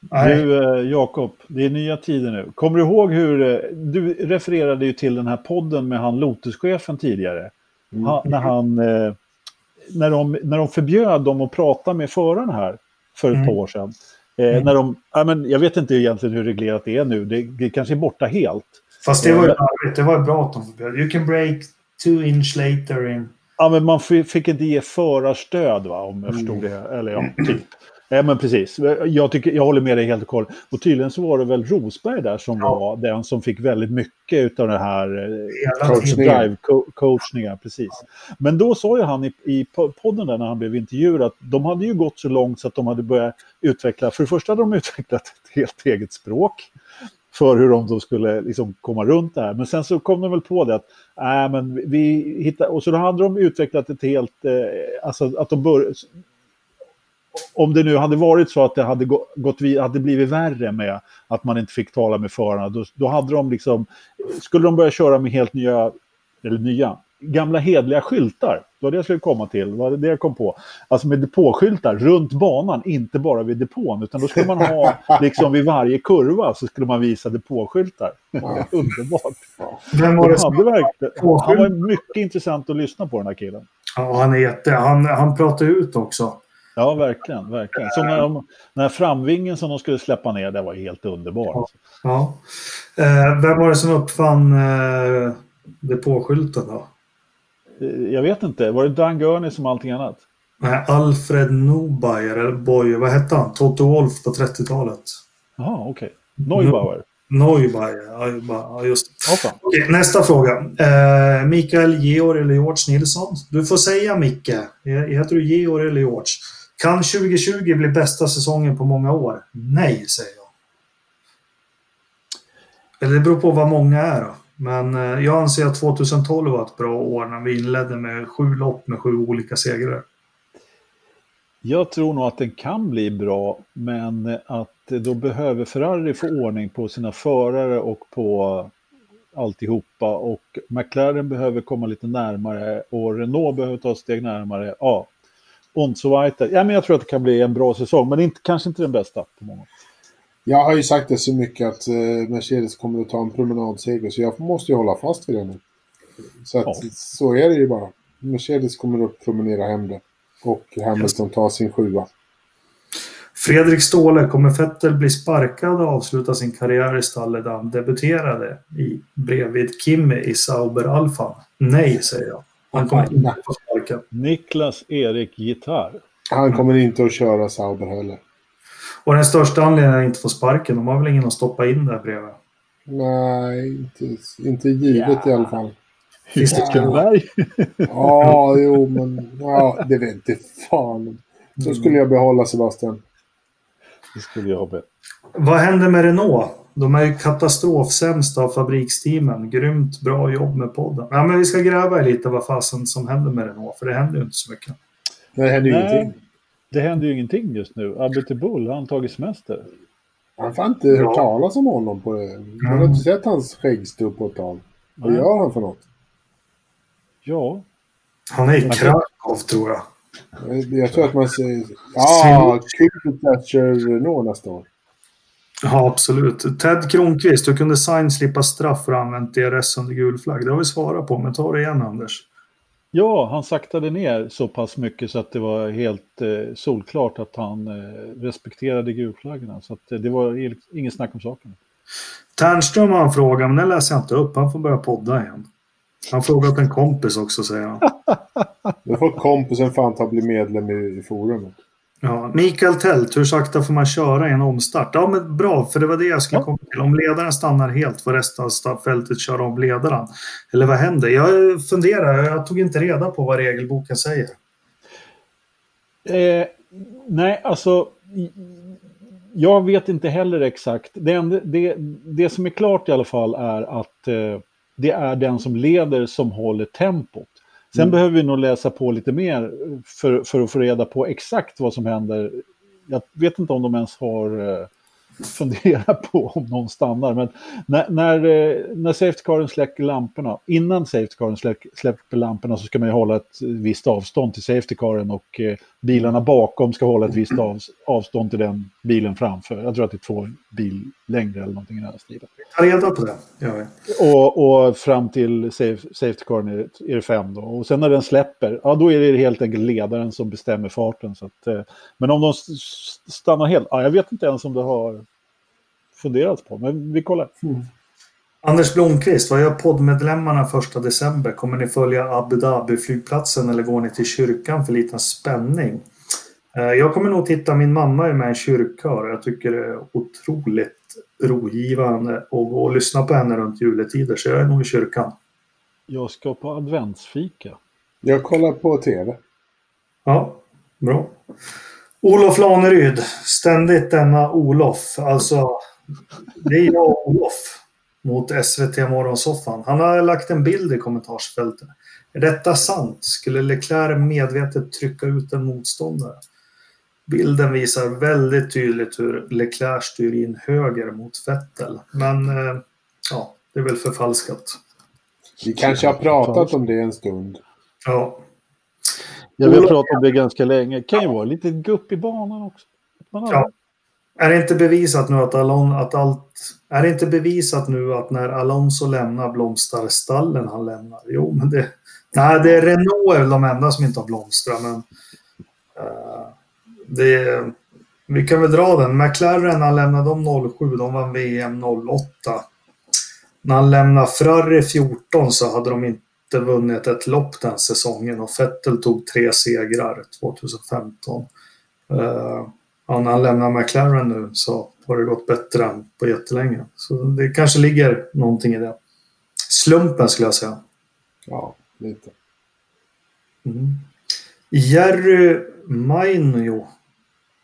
Nej. Du, eh, Jakob, det är nya tider nu. Kommer du ihåg hur... eh, Du refererade ju till den här podden med han Lotuschefen tidigare. Mm. Han, när han... Eh, när, de, när de förbjöd dem att prata med föraren här för ett Mm. par år sedan. Eh, Mm. när de, ja, men jag vet inte egentligen hur reglerat det är nu. Det, det kanske är borta helt. Fast det var ju larvigt. Det var bra att de förbjöd. You can break two inch later in... Ja, men man fi- fick inte ge förarstöd, va, om jag Mm. förstod det. Eller ja, typ. Ja, men precis. Jag, tycker, jag håller med dig helt och hållet. Och tydligen så var det väl Rosberg där som Ja. var den som fick väldigt mycket av det här eh, drive-coachningar. Precis. Men då sa ju han i, i po- podden där när han blev intervjuad att de hade ju gått så långt så att de hade börjat utveckla, för det första hade de utvecklat ett helt eget språk för hur de då skulle liksom komma runt det här. Men sen så kom de väl på det att äh, men vi hittar, och så då hade de utvecklat ett helt, eh, alltså att de bör, om det nu hade varit så att det hade gå- gått hade blivit värre med att man inte fick tala med förarna, då, då hade de liksom, skulle de börja köra med helt nya, eller nya, gamla hedliga skyltar. Det var det jag skulle komma till, det var det jag kom på. Alltså med depåskyltar runt banan, inte bara vid depån, utan då skulle man ha, liksom vid varje kurva så skulle man visa depåskyltar. Ja. Underbart. Vem var det som... han var mycket intressant att lyssna på den här killen. Ja, han är jätte... Han, han pratar ut också. Ja, verkligen. verkligen. Så när, de, den här framvingen som de skulle släppa ner, det var helt underbart. Ja. Eh, vem var det som uppfann eh, depåskylten då? Eh, Jag vet inte, var det Dan Gurney som allting annat? Nej, Alfred Nobayer, eller Boy, vad hette han? Toto Wolf på 30-talet. Jaha, okej. Neubauer. Neubayer, ja, ja, just. Ja. Okej, nästa fråga. Eh, Mikael Georg eller George Nilsson? Du får säga Micke. Heter du Georg eller George? Kan 2020 bli bästa säsongen på många år? Nej, säger jag. Eller det beror på vad många är då. Men eh, jag anser att 2012 var ett bra år när vi inledde med sju lopp med sju olika segrar. Jag tror nog att den kan bli bra, men att då behöver Ferrari få ordning på sina förare och på alltihopa. Och McLaren behöver komma lite närmare och Renault behöver ta ett steg närmare. Ja, weiter. Ja, men jag tror att det kan bli en bra säsong, men inte, kanske inte den bästa på många. Jag har ju sagt det så mycket att eh, Mercedes kommer att ta en promenadseger, så jag måste ju hålla fast vid det nu. Så, att, Ja. så är det ju bara. Mercedes kommer att promenera hem det. Och Hamilton tar sin sjua. Fredrik Ståhle, kommer Vettel bli sparkad och avsluta sin karriär i stallet där han debuterade i bredvid Kimi i Sauber Alfa? Nej, säger jag. Han kommer inte få sparken. Niklas Erik Gitarr. Han kommer inte att köra Sauber heller. Och den största anledningen att inte få sparken, de har väl ingen att stoppa in där bredvid. Nej, inte, inte givet i alla fall. Hylkenberg. Ja, jo, men ja, det vet inte fan. Så skulle jag behålla Sebastian. Det skulle jag ha bett. Vad händer med Renault? De är ju katastrofsämst av fabriksteamen. Grymt bra jobb med podden. Ja, men vi ska gräva i lite vad fasen som händer med Renault, för det händer ju inte så mycket. Det händer ju Nej. ingenting. Det händer ju ingenting just nu. Abbe Bull, har han tagit semester? Han får inte hört Ja. talas om honom på det. Man har inte sett hans skäggstubb på ett tag. Vad Nej. gör han för något? Ja, Han är i Krakow, tror jag. Jag, tror att man säger... Ja, kul Thatcher Renault nästa år. Ja, absolut. Ted Kronqvist, hur kunde Sainz slippa straff för att ha använt DRS under gul flagg? Det har vi svarat på, men ta det igen Anders. Ja, han saktade ner så pass mycket så att det var helt eh, solklart att han eh, respekterade gulflaggorna. Så att, eh, det var inget snack om saken. Ternström har en fråga, men den läser jag inte upp. Han får börja podda igen. Han frågat en kompis också, säger han. Då får kompisen fan ta bli medlem i, i forumet. Ja, Mikael Tält, hur sakta får man köra i en omstart? Ja, men bra, för det var det jag skulle komma till. Om ledaren stannar helt får resten av fältet köra om ledaren. Eller vad händer? Jag funderar, jag tog inte reda på vad regelboken säger. Eh, nej, alltså jag vet inte heller exakt. Det, det, det som är klart i alla fall är att eh, det är den som leder som håller tempot. Sen mm. behöver vi nog läsa på lite mer för, för att få reda på exakt vad som händer. Jag vet inte om de ens har eh, fundera på om någon stannar. Men när, när, eh, när safety släcker lamporna, innan safety släck, släpper lamporna så ska man ju hålla ett visst avstånd till safety och eh, bilarna bakom ska hålla ett visst av, avstånd till den bilen framför. Jag tror att det är två billängder eller någonting i den här stilen. Ta reda på det. Ja, och, och fram till safe, safety är, är det fem då. Och sen när den släpper, ja då är det helt enkelt ledaren som bestämmer farten. Så att, eh, men om de stannar helt, ja, jag vet inte ens om det har funderats på, men vi kollar. Mm. Anders Blomqvist, vad gör poddmedlemmarna första december? Kommer ni följa Abu Dhabi-flygplatsen eller går ni till kyrkan för liten spänning? Eh, jag kommer nog titta, min mamma är med i en kyrkkör. Jag tycker det är otroligt rogivande att gå och lyssna på henne runt juletider, så jag är nog i kyrkan. Jag ska på adventsfika. Jag kollar på tv. Ja, bra. Olof Laneryd, ständigt denna Olof. Alltså, det är jag och Olof mot SVT Morgonsoffan. Han har lagt en bild i kommentarsfältet. Är detta sant? Skulle Leclerc medvetet trycka ut en motståndare? Bilden visar väldigt tydligt hur Leclerc styr in höger mot Vettel. Men eh, ja, det är väl förfalskat. Vi kanske har pratat om det en stund. Ja. Jag vill prata om det ganska länge. Det kan ju vara lite gupp i banan också. Ja. Är det inte bevisat nu att, Alon, att allt... Är det inte bevisat nu att när Alonso lämnar blomstrar stallen han lämnar? Jo, men det... Nej, det är Renault är de enda som inte har blomstrat, men... Uh, det, vi kan väl dra den. McLaren, han lämnade dem 07, de vann VM 08. När han lämnade Ferrari 14 så hade de inte vunnit ett lopp den säsongen och Vettel tog tre segrar 2015. Uh, eh, ja, när han lämnar McLaren nu så har det gått bättre än på jättelänge. Så det kanske ligger någonting i det. Slumpen skulle jag säga. Ja, lite. Mm. Jerry Mainio.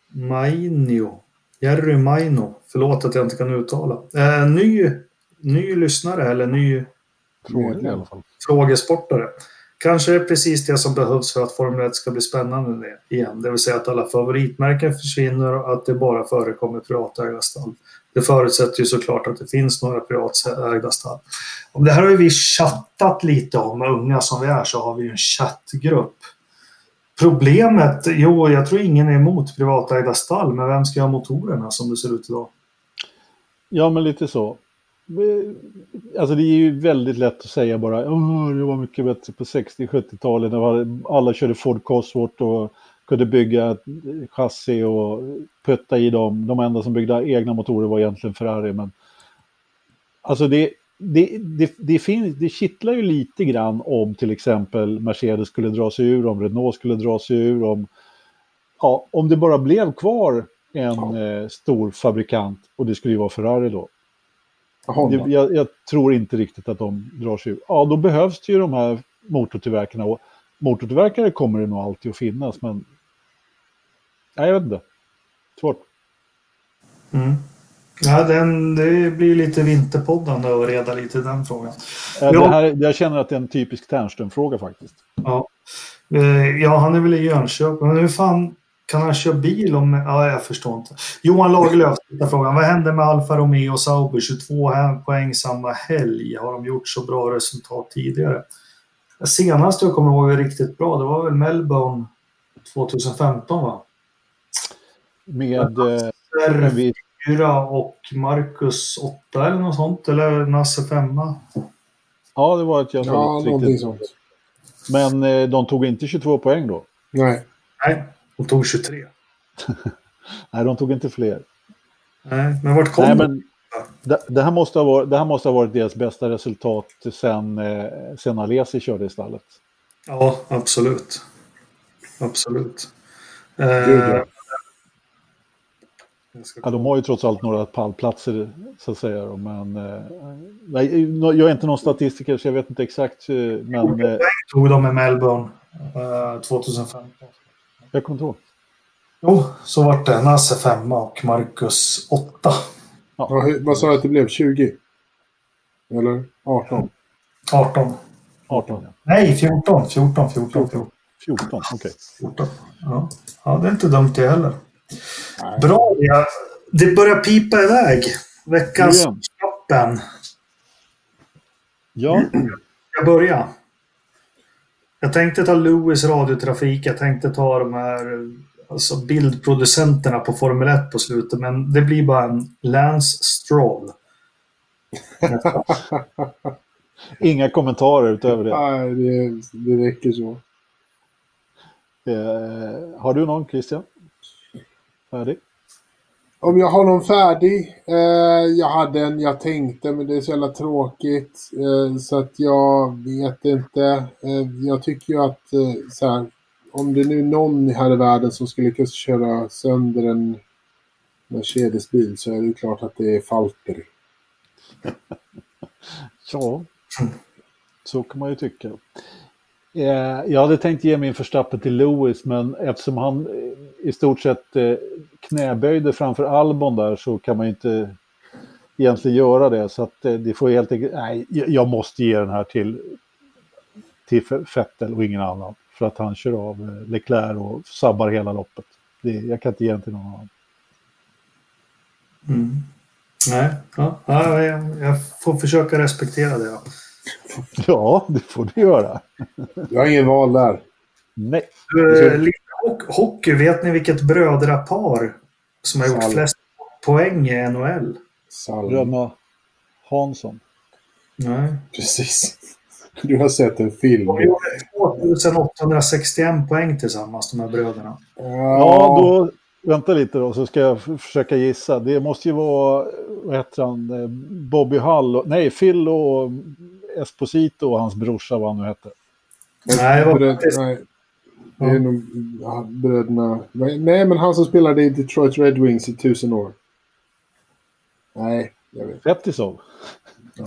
Mainio. Jerry Maino. Förlåt att jag inte kan uttala. Eh, ny, ny lyssnare eller ny Fråga i alla fall. Frågesportare. Kanske är precis det som behövs för att Formel 1 ska bli spännande igen. Det vill säga att alla favoritmärken försvinner och att det bara förekommer privatägda stall. Det förutsätter ju såklart att det finns några privatägda stall. Om det här har vi chattat lite om, med unga som vi är, så har vi en chattgrupp. Problemet, jo, jag tror ingen är emot privatägda stall, men vem ska ha motorerna som det ser ut idag? Ja, men lite så. Alltså det är ju väldigt lätt att säga bara det var mycket bättre på 60-70-talet när alla körde Ford Cosworth och kunde bygga chassi och putta i dem. De enda som byggde egna motorer var egentligen Ferrari. Men alltså det, det, det, det, finns, det kittlar ju lite grann om till exempel Mercedes skulle dra sig ur, om Renault skulle dra sig ur, om, ja, om det bara blev kvar en eh, stor fabrikant och det skulle ju vara Ferrari då. Jag, jag, tror inte riktigt att de drar sig ur. Ja, då behövs det ju de här motortillverkarna. Och motortillverkare kommer det nog alltid att finnas, men... Nej, jag vet inte. Svårt. Mm. Ja, den, det blir lite vinterpoddande att reda lite i den frågan. Ja, det här, jag känner att det är en typisk Ternström-fråga faktiskt. Ja. Eh, ja, han är väl i Jönköping. Men hur fan kan han köra bil om... Ja, jag förstår inte. Johan Lagerlöf frågan. Vad hände med Alfa Romeo och Sauber? 22 poäng samma helg. Har de gjort så bra resultat tidigare? Senast jag kommer ihåg riktigt bra, det var väl Melbourne 2015 va? Med... Eh, vi... 4 och Marcus 8 eller något sånt. Eller Nasse 5. Ja, det var ett jag Ja, någonting sånt. Men eh, de tog inte 22 poäng då? Nej. Nej. De tog 23. Nej, de tog inte fler. Nej, men vart kom Nej, men... Det, det, här måste ha varit, det här måste ha varit deras bästa resultat sen, eh, sen Alesi körde i stallet. Ja, absolut. Absolut. Ja. Eh, Ja, de har ju trots allt några pallplatser så att säga. då, Men eh, nej, jag är inte någon statistiker så jag vet inte exakt. eh, Men eh, tog de i Melbourne eh, 2015. Jag kommer inte ihåg. Jo, så vart det. Nasse femma och Marcus åtta. Ja, vad sa du att det blev? 20? Eller 18? 18. 18, ja. Nej, 14. 14, 14, 14. 14, okej. 14. Ja. ja, det är inte dumt det heller. Nej. Bra, ja. Det börjar pipa iväg. Veckans. Stappen. Ja, Jag börjar. Jag tänkte ta Lewis radiotrafik. Jag tänkte ta de här alltså bildproducenterna på Formel 1 på slutet. Men det blir bara en Lance Stroll. inga kommentarer utöver det. Nej, det, det räcker så. Eh, har du någon Christian? Färdig? Om jag har någon färdig? Eh, jag hade en jag tänkte, men det är så jävla tråkigt. Eh, så att jag vet inte. Eh, jag tycker ju att eh, så här, om det nu är någon här i världen som skulle lyckas köra sönder en Mercedes-bil så är det ju klart att det är Falter. Ja, så kan man ju tycka. Eh, jag hade tänkt ge min förstappen till Lewis, men eftersom han eh, i stort sett eh, knäböjde framför Albon där så kan man ju inte egentligen göra det. Så att det får helt enkelt, nej, jag måste ge den här till, till Fettel och ingen annan. För att han kör av Leclerc och sabbar hela loppet. Det, jag kan inte ge den till någon annan. Mm. Nej, ja, ja, jag, jag får försöka respektera det. Ja. Ja, det får du göra. Jag har ingen val där. Nej. Ho- hockey, vet ni vilket brödrapar som har gjort flest poäng i NHL? Salm. Bröderna Hansson. Nej. Precis. Du har sett en film. De gjorde 2861 poäng tillsammans, de här bröderna. Ja, då, vänta lite då så ska jag försöka gissa. Det måste ju vara, vad heter han, eh, Bobby Hall, och, nej, Phil och Esposito och hans brorsa, vad han nu hette. Nej, det var Bröd, nej. Det är nog ja, bröderna. Nej, nej, men han som spelade i Detroit Red Wings i tusen år. Nej, jag vet. Fetisov. Ja.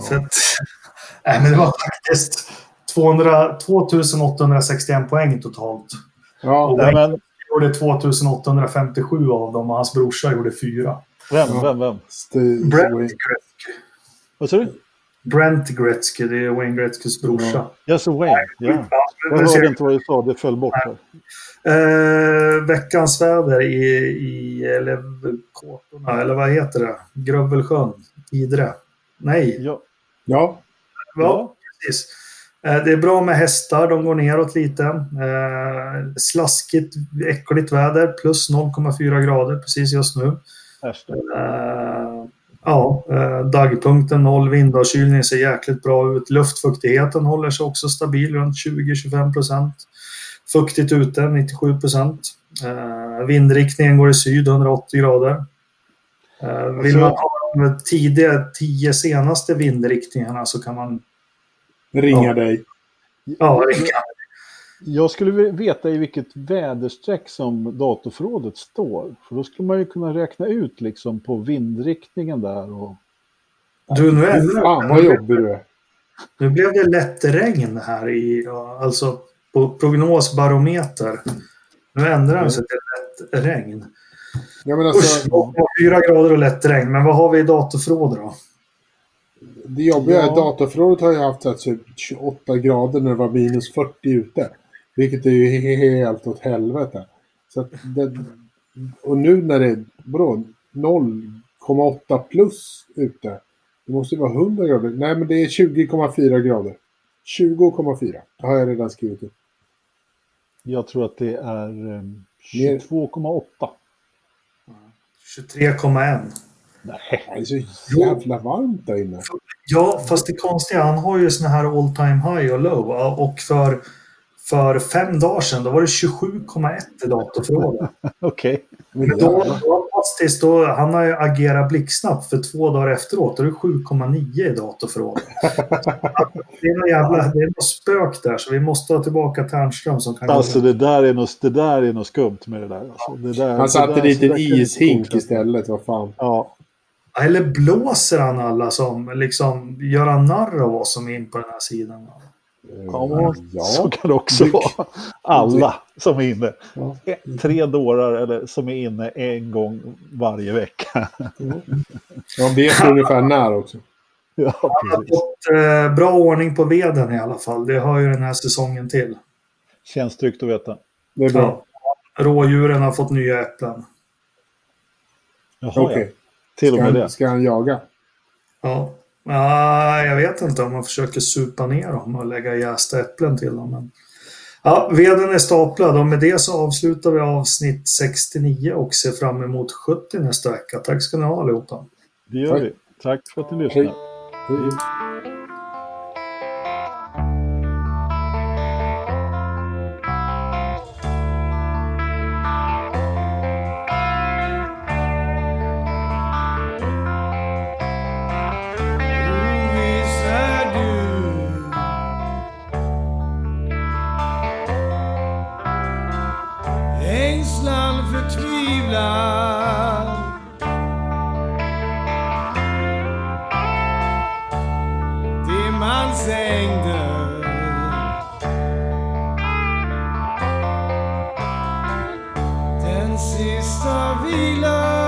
Nej, men det var faktiskt 200, 2861 poäng totalt. Ja, Nej, men gjorde 2857 av dem och hans brorsa gjorde fyra. vem, Ja. vem, vem? Steve, Brent Gretzky. Vad sa du? Brent Gretzky, det är Wayne Gretzkys brorsa. Wayne, ja. Ja, Jag men ser- hörde inte vad du sa, det föll bort här. Eh, veckans väder i, i eller, Kåtorna, eller vad heter det? Grövelsjön? Idre? Nej, Ja, ja. ja, precis. Eh, det är bra med hästar, de går neråt lite. Eh, slaskigt, äckligt väder, plus 0,4 grader precis just nu. äsch ja, eh, dagpunkten 0, vindavkylning ser jäkligt bra ut. Luftfuktigheten håller sig också stabil runt 20-25 procent. Fuktigt ute 97 procent. Eh, vindriktningen går i syd 180 grader. Eh, vill man ha de tidiga tio senaste vindriktningarna så kan man Ringa Ja. dig. ja, ringa. Jag skulle vilja veta i vilket väderstreck som datorförrådet står. För då skulle man ju kunna räkna ut liksom på vindriktningen där. Och... Du, nu, är, Fan vad jobbig du är. nu blev det lätt regn här i, alltså på prognosbarometer. Nu ändrar den sig till lätt regn. Ja, men Usch, alltså, 4 grader och lätt regn. Men vad har vi i datorförråd då? det jobbiga är Ja. att datorförrådet har ju haft så här, typ 28 grader när det var minus 40 ute. Vilket är ju helt åt helvete. Så att det, och nu när det är vadå, 0,8 plus ute. Det måste ju vara 100 grader. Nej, men det är 20,4 grader. 20,4 har jag redan skrivit upp. Jag tror att det är eh, Mer- 22,8. 23,1. Nej. Det är så jävla varmt där inne. Ja, fast det konstiga, han har ju såna här all time high och low. Och för, för fem dagar sedan, då var det 27,1 i datorförrådet. Okej. Men Då, då han har ju agerat blixtsnabbt för två dagar efteråt. Då är det 7,9 i datorförrådet. det är något jävla det är något spök där. Så vi måste ha tillbaka Ternström som kan Alltså det där är något, det där är något skumt med det där. Alltså, det där Han satte dit en ishink istället. Vad fan. Ja, Eller blåser han alla som liksom gör han narr av oss som är in på den här sidan? Ja, Ja. så kan det också vara. Alla som är inne. Ja. Tre dårar eller, som är inne en gång varje vecka. De vet ungefär när också. ja, Han har fått eh, bra ordning på veden i alla fall. Det har ju den här säsongen till. Känns tryggt att veta. Det är bra. Ja. Rådjuren har fått nya äpplen. Jaha, Okej. ja. Till och Ska, med han- det. ska han jaga? Ja. Ja, jag vet inte om man försöker supa ner dem och lägga jästa äpplen till dem. Men... Ja, veden är staplad och med det så avslutar vi avsnitt 69 och ser fram emot 70 nästa vecka. Tack ska ni ha allihopa. Det gör Tack. vi. Tack för att ni lyssnar. Hej. Hej. sista Vila.